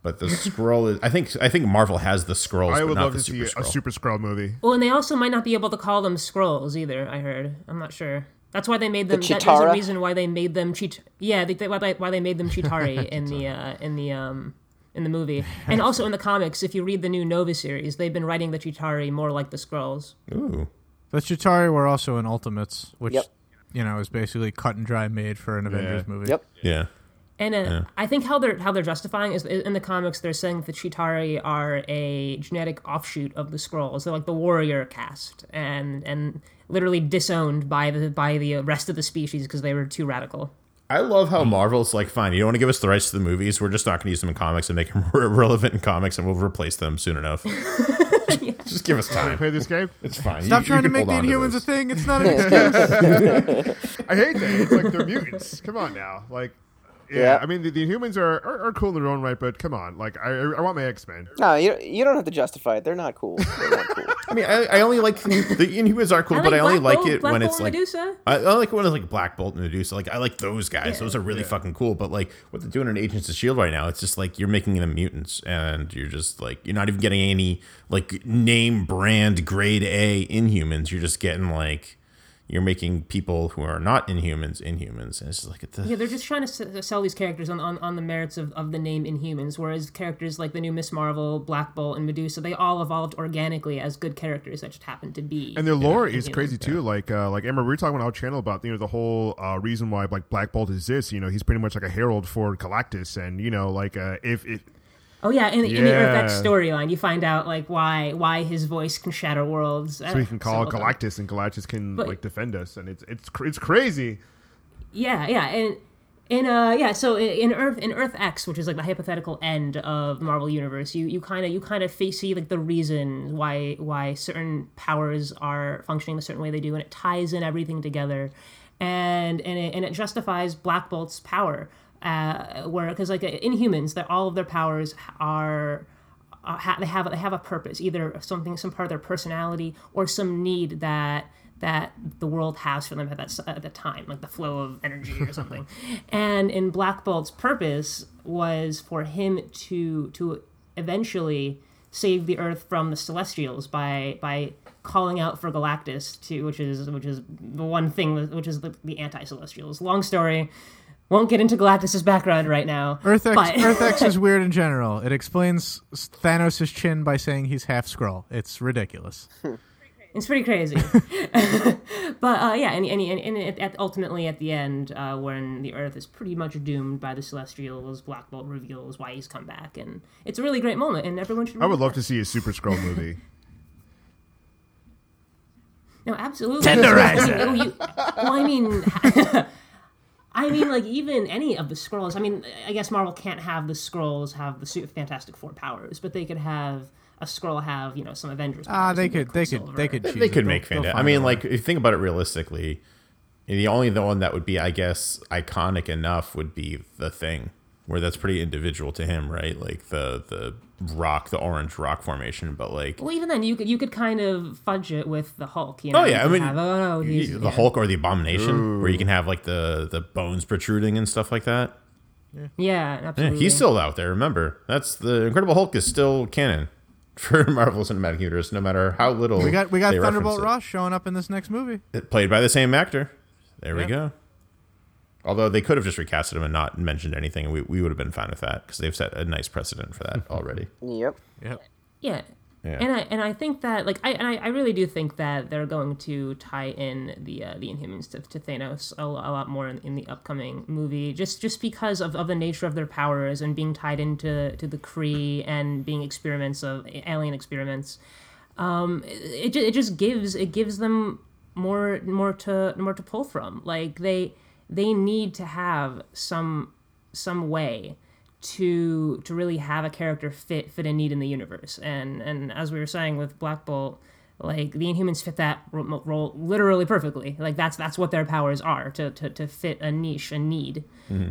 but the Skrull is. I think I think Marvel has the Skrulls, I but would not love the to see Super a Skrull. Super Skrull movie. Well, and they also might not be able to call them Skrulls either. I heard. I'm not sure. That's why they made them. that- there's a reason why they made them cheat. Yeah, they, they, why, they, why they made them Chitauri in the uh, in the um in the movie, and also in the comics. If you read the new Nova series, they've been writing the Chitauri more like the Skrulls. Ooh, The Chitauri were also in Ultimates, which Yep. you know is basically cut and dry made for an Avengers movie. Yep. yeah. And uh, I think how they're how they're justifying is in the comics they're saying that the Chitauri are a genetic offshoot of the Skrulls. They're like the warrior caste, and and literally disowned by the by the rest of the species because they were too radical. I love how Marvel's like, fine, you don't want to give us the rights to the movies. We're just not going to use them in comics and make them more relevant in comics, and we'll replace them soon enough. Just give us time. Play this game. It's fine. Stop You- trying you to make the hold Inhumans a this. thing. It's not an excuse. I hate that. It's like they're mutants. Come on now, like. Yeah, Yeah. I mean the, the Inhumans are, are, are cool in their own right, but come on, like I I want my X Men. No, you you don't have to justify it. They're not cool. They're not cool. I mean, I, I only like the Inhumans are cool, I but I only Black like Bolt- it Black when Bolt it's like Medusa. I, I like when it's like Black Bolt and Medusa. Like I like those guys; those are really fucking cool. But like what they're doing in Agents of Shield right now, it's just like you're making them mutants, and you're just like you're not even getting any like name brand grade A Inhumans. You're just getting like you're making people who are not Inhumans Inhumans, and it's just like it's Yeah, they're just trying to sell these characters on, on, on the merits of, of the name Inhumans, whereas characters like the new Miss Marvel, Black Bolt, and Medusa, they all evolved organically as good characters that just happened to be. And their lore is Inhumans. crazy too. Like, uh, like Emma, we were talking on our channel about you know the whole uh, reason why like Black Bolt exists. You know, he's pretty much like a herald for Galactus, and you know, like uh, if if Oh yeah, in, in the Earth X storyline, you find out like why why his voice can shatter worlds. so we can call Galactus, and Galactus can But- like defend us, and it's it's it's crazy. Yeah, yeah, and in uh yeah, so in in Earth in Earth X, which is like the hypothetical end of the Marvel universe, you you kind of you kind of see like the reason why why certain powers are functioning the certain way they do, and it ties in everything together, and and it, and it justifies Black Bolt's power, uh, where because like in humans, that all of their powers are uh, ha- they have they have a purpose, either something, some part of their personality, or some need that that the world has for them at that at the time, like the flow of energy or something. and in Black Bolt's purpose was for him to to eventually save the Earth from the Celestials by by calling out for Galactus to which is which is the one thing which is the, the anti-Celestials. Long story. Won't get into Galactus's background right now. Earth X, but- Earth X is weird in general. It explains Thanos' chin by saying he's half Skrull. It's ridiculous. It's pretty crazy. but uh, yeah, and, and, and, and at, at, ultimately at the end, uh, when the Earth is pretty much doomed by the Celestials, Black Bolt reveals why he's come back, and it's a really great moment, and everyone should. I would love it. to see a Super Skrull movie. No, absolutely. Tenderizer. I mean, you- well, I mean, I mean, like even any of the Skrulls. I mean, I guess Marvel can't have the Skrulls have the su- Fantastic Four powers, but they could have a Skrull have you know some Avengers. Ah, powers they and could, they could, they could. choose they could They'll- make they'll Fantastic. I mean, a like if you think about it realistically, the only the one that would be, I guess, iconic enough would be the Thing, where that's pretty individual to him, right? Like the the rock, the orange rock formation, but like. Well, even then, you could you could kind of fudge it with the Hulk. You oh, know? Oh yeah, You I mean, have, oh no, he's the yeah. Hulk or the Abomination, where you can have like the the bones protruding and stuff like that. Yeah, Yeah, absolutely. he's still out there. Remember, that's the Incredible Hulk is still canon for Marvel Cinematic Universe, no matter how little we got we got Thunderbolt. Ross showing up in this next movie. It- played by the same actor. There we go. Although they could have just recasted him and not mentioned anything, we, we would have been fine with that because they've set a nice precedent for that already. Yep. Yep. Yeah. Yeah. And I and I think that like I and I, I really do think that they're going to tie in the uh, the Inhumans to, to Thanos a, a lot more in, in the upcoming movie just just because of, of the nature of their powers and being tied into to the Kree and being experiments of alien experiments. Um, it, it just gives it gives them more more to more to pull from. Like they they need to have some some way to to really have a character fit fit a need in the universe. And and as we were saying with Black Bolt, like the Inhumans fit that role literally perfectly. Like that's that's what their powers are to to, to fit a niche, a need.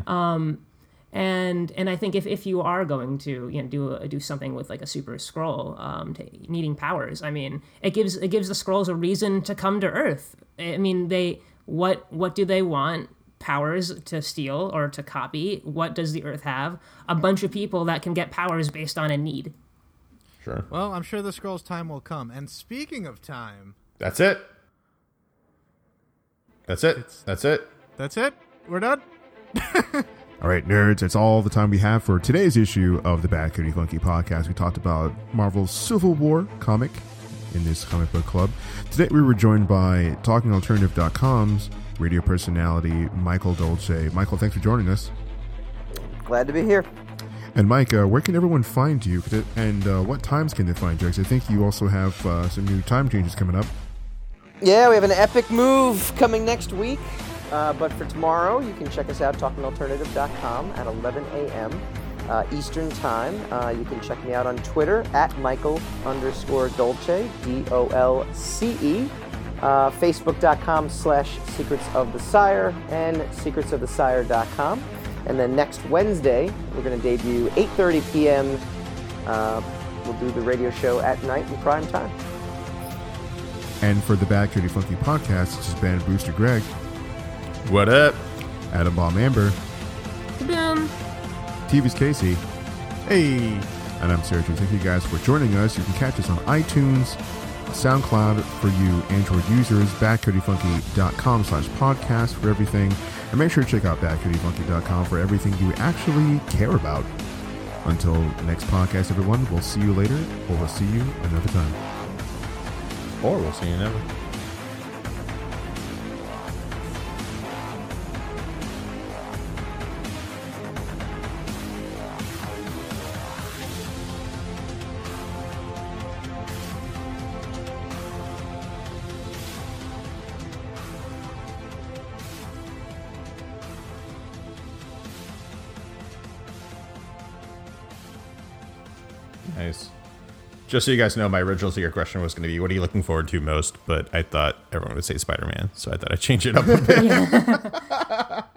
Um, and and I think if, if you are going to you know do a, do something with like a Super Skrull um, needing powers, I mean it gives it gives the Skrulls a reason to come to Earth. I mean they what what do they want? Powers to steal or to copy. What does the Earth have? A bunch of people that can get powers based on a need. Sure. Well, I'm sure the Skrull's time will come. And speaking of time, That's it. That's it. That's it. that's it. We're done. All right, nerds, that's all the time we have for today's issue of the Bad Coyote Funky podcast. We talked about Marvel's Civil War comic in this comic book club. Today we were joined by TalkingAlternative.com's radio personality, Michael Dolce. Michael, thanks for joining us. Glad to be here. And Mike, uh, where can everyone find you? And uh, what times can they find you? 'Cause I think you also have uh, some new time changes coming up. Yeah, we have an epic move coming next week. Uh, but for tomorrow, you can check us out, talkingalternative.com at 11 a.m. Uh, Eastern Time. Uh, you can check me out on Twitter at Michael underscore Dolce, D O L C E. Uh, Facebook.com slash Secrets of the Sire and secretsofthesire.com. And then next Wednesday, we're going to debut 8.30 p.m. Uh, we'll do the radio show at night in prime time. And for the Bad Coyote Funky podcast, this is band Booster Greg, What up? Adam Bomb Amber, Boom. TV's Casey, Hey. and I'm Sergio. Thank you guys for joining us. You can catch us on iTunes, SoundCloud for you Android users, badcoyotefunky.com slash podcast for everything. And make sure to check out badcoyotefunky.com for everything you actually care about. Until next podcast, everyone, we'll see you later, or we'll see you another time. Or we'll see you never. Just so you guys know, my original secret question was going to be, "What are you looking forward to most?" But I thought everyone would say Spider-Man, so I thought I'd change it up a bit.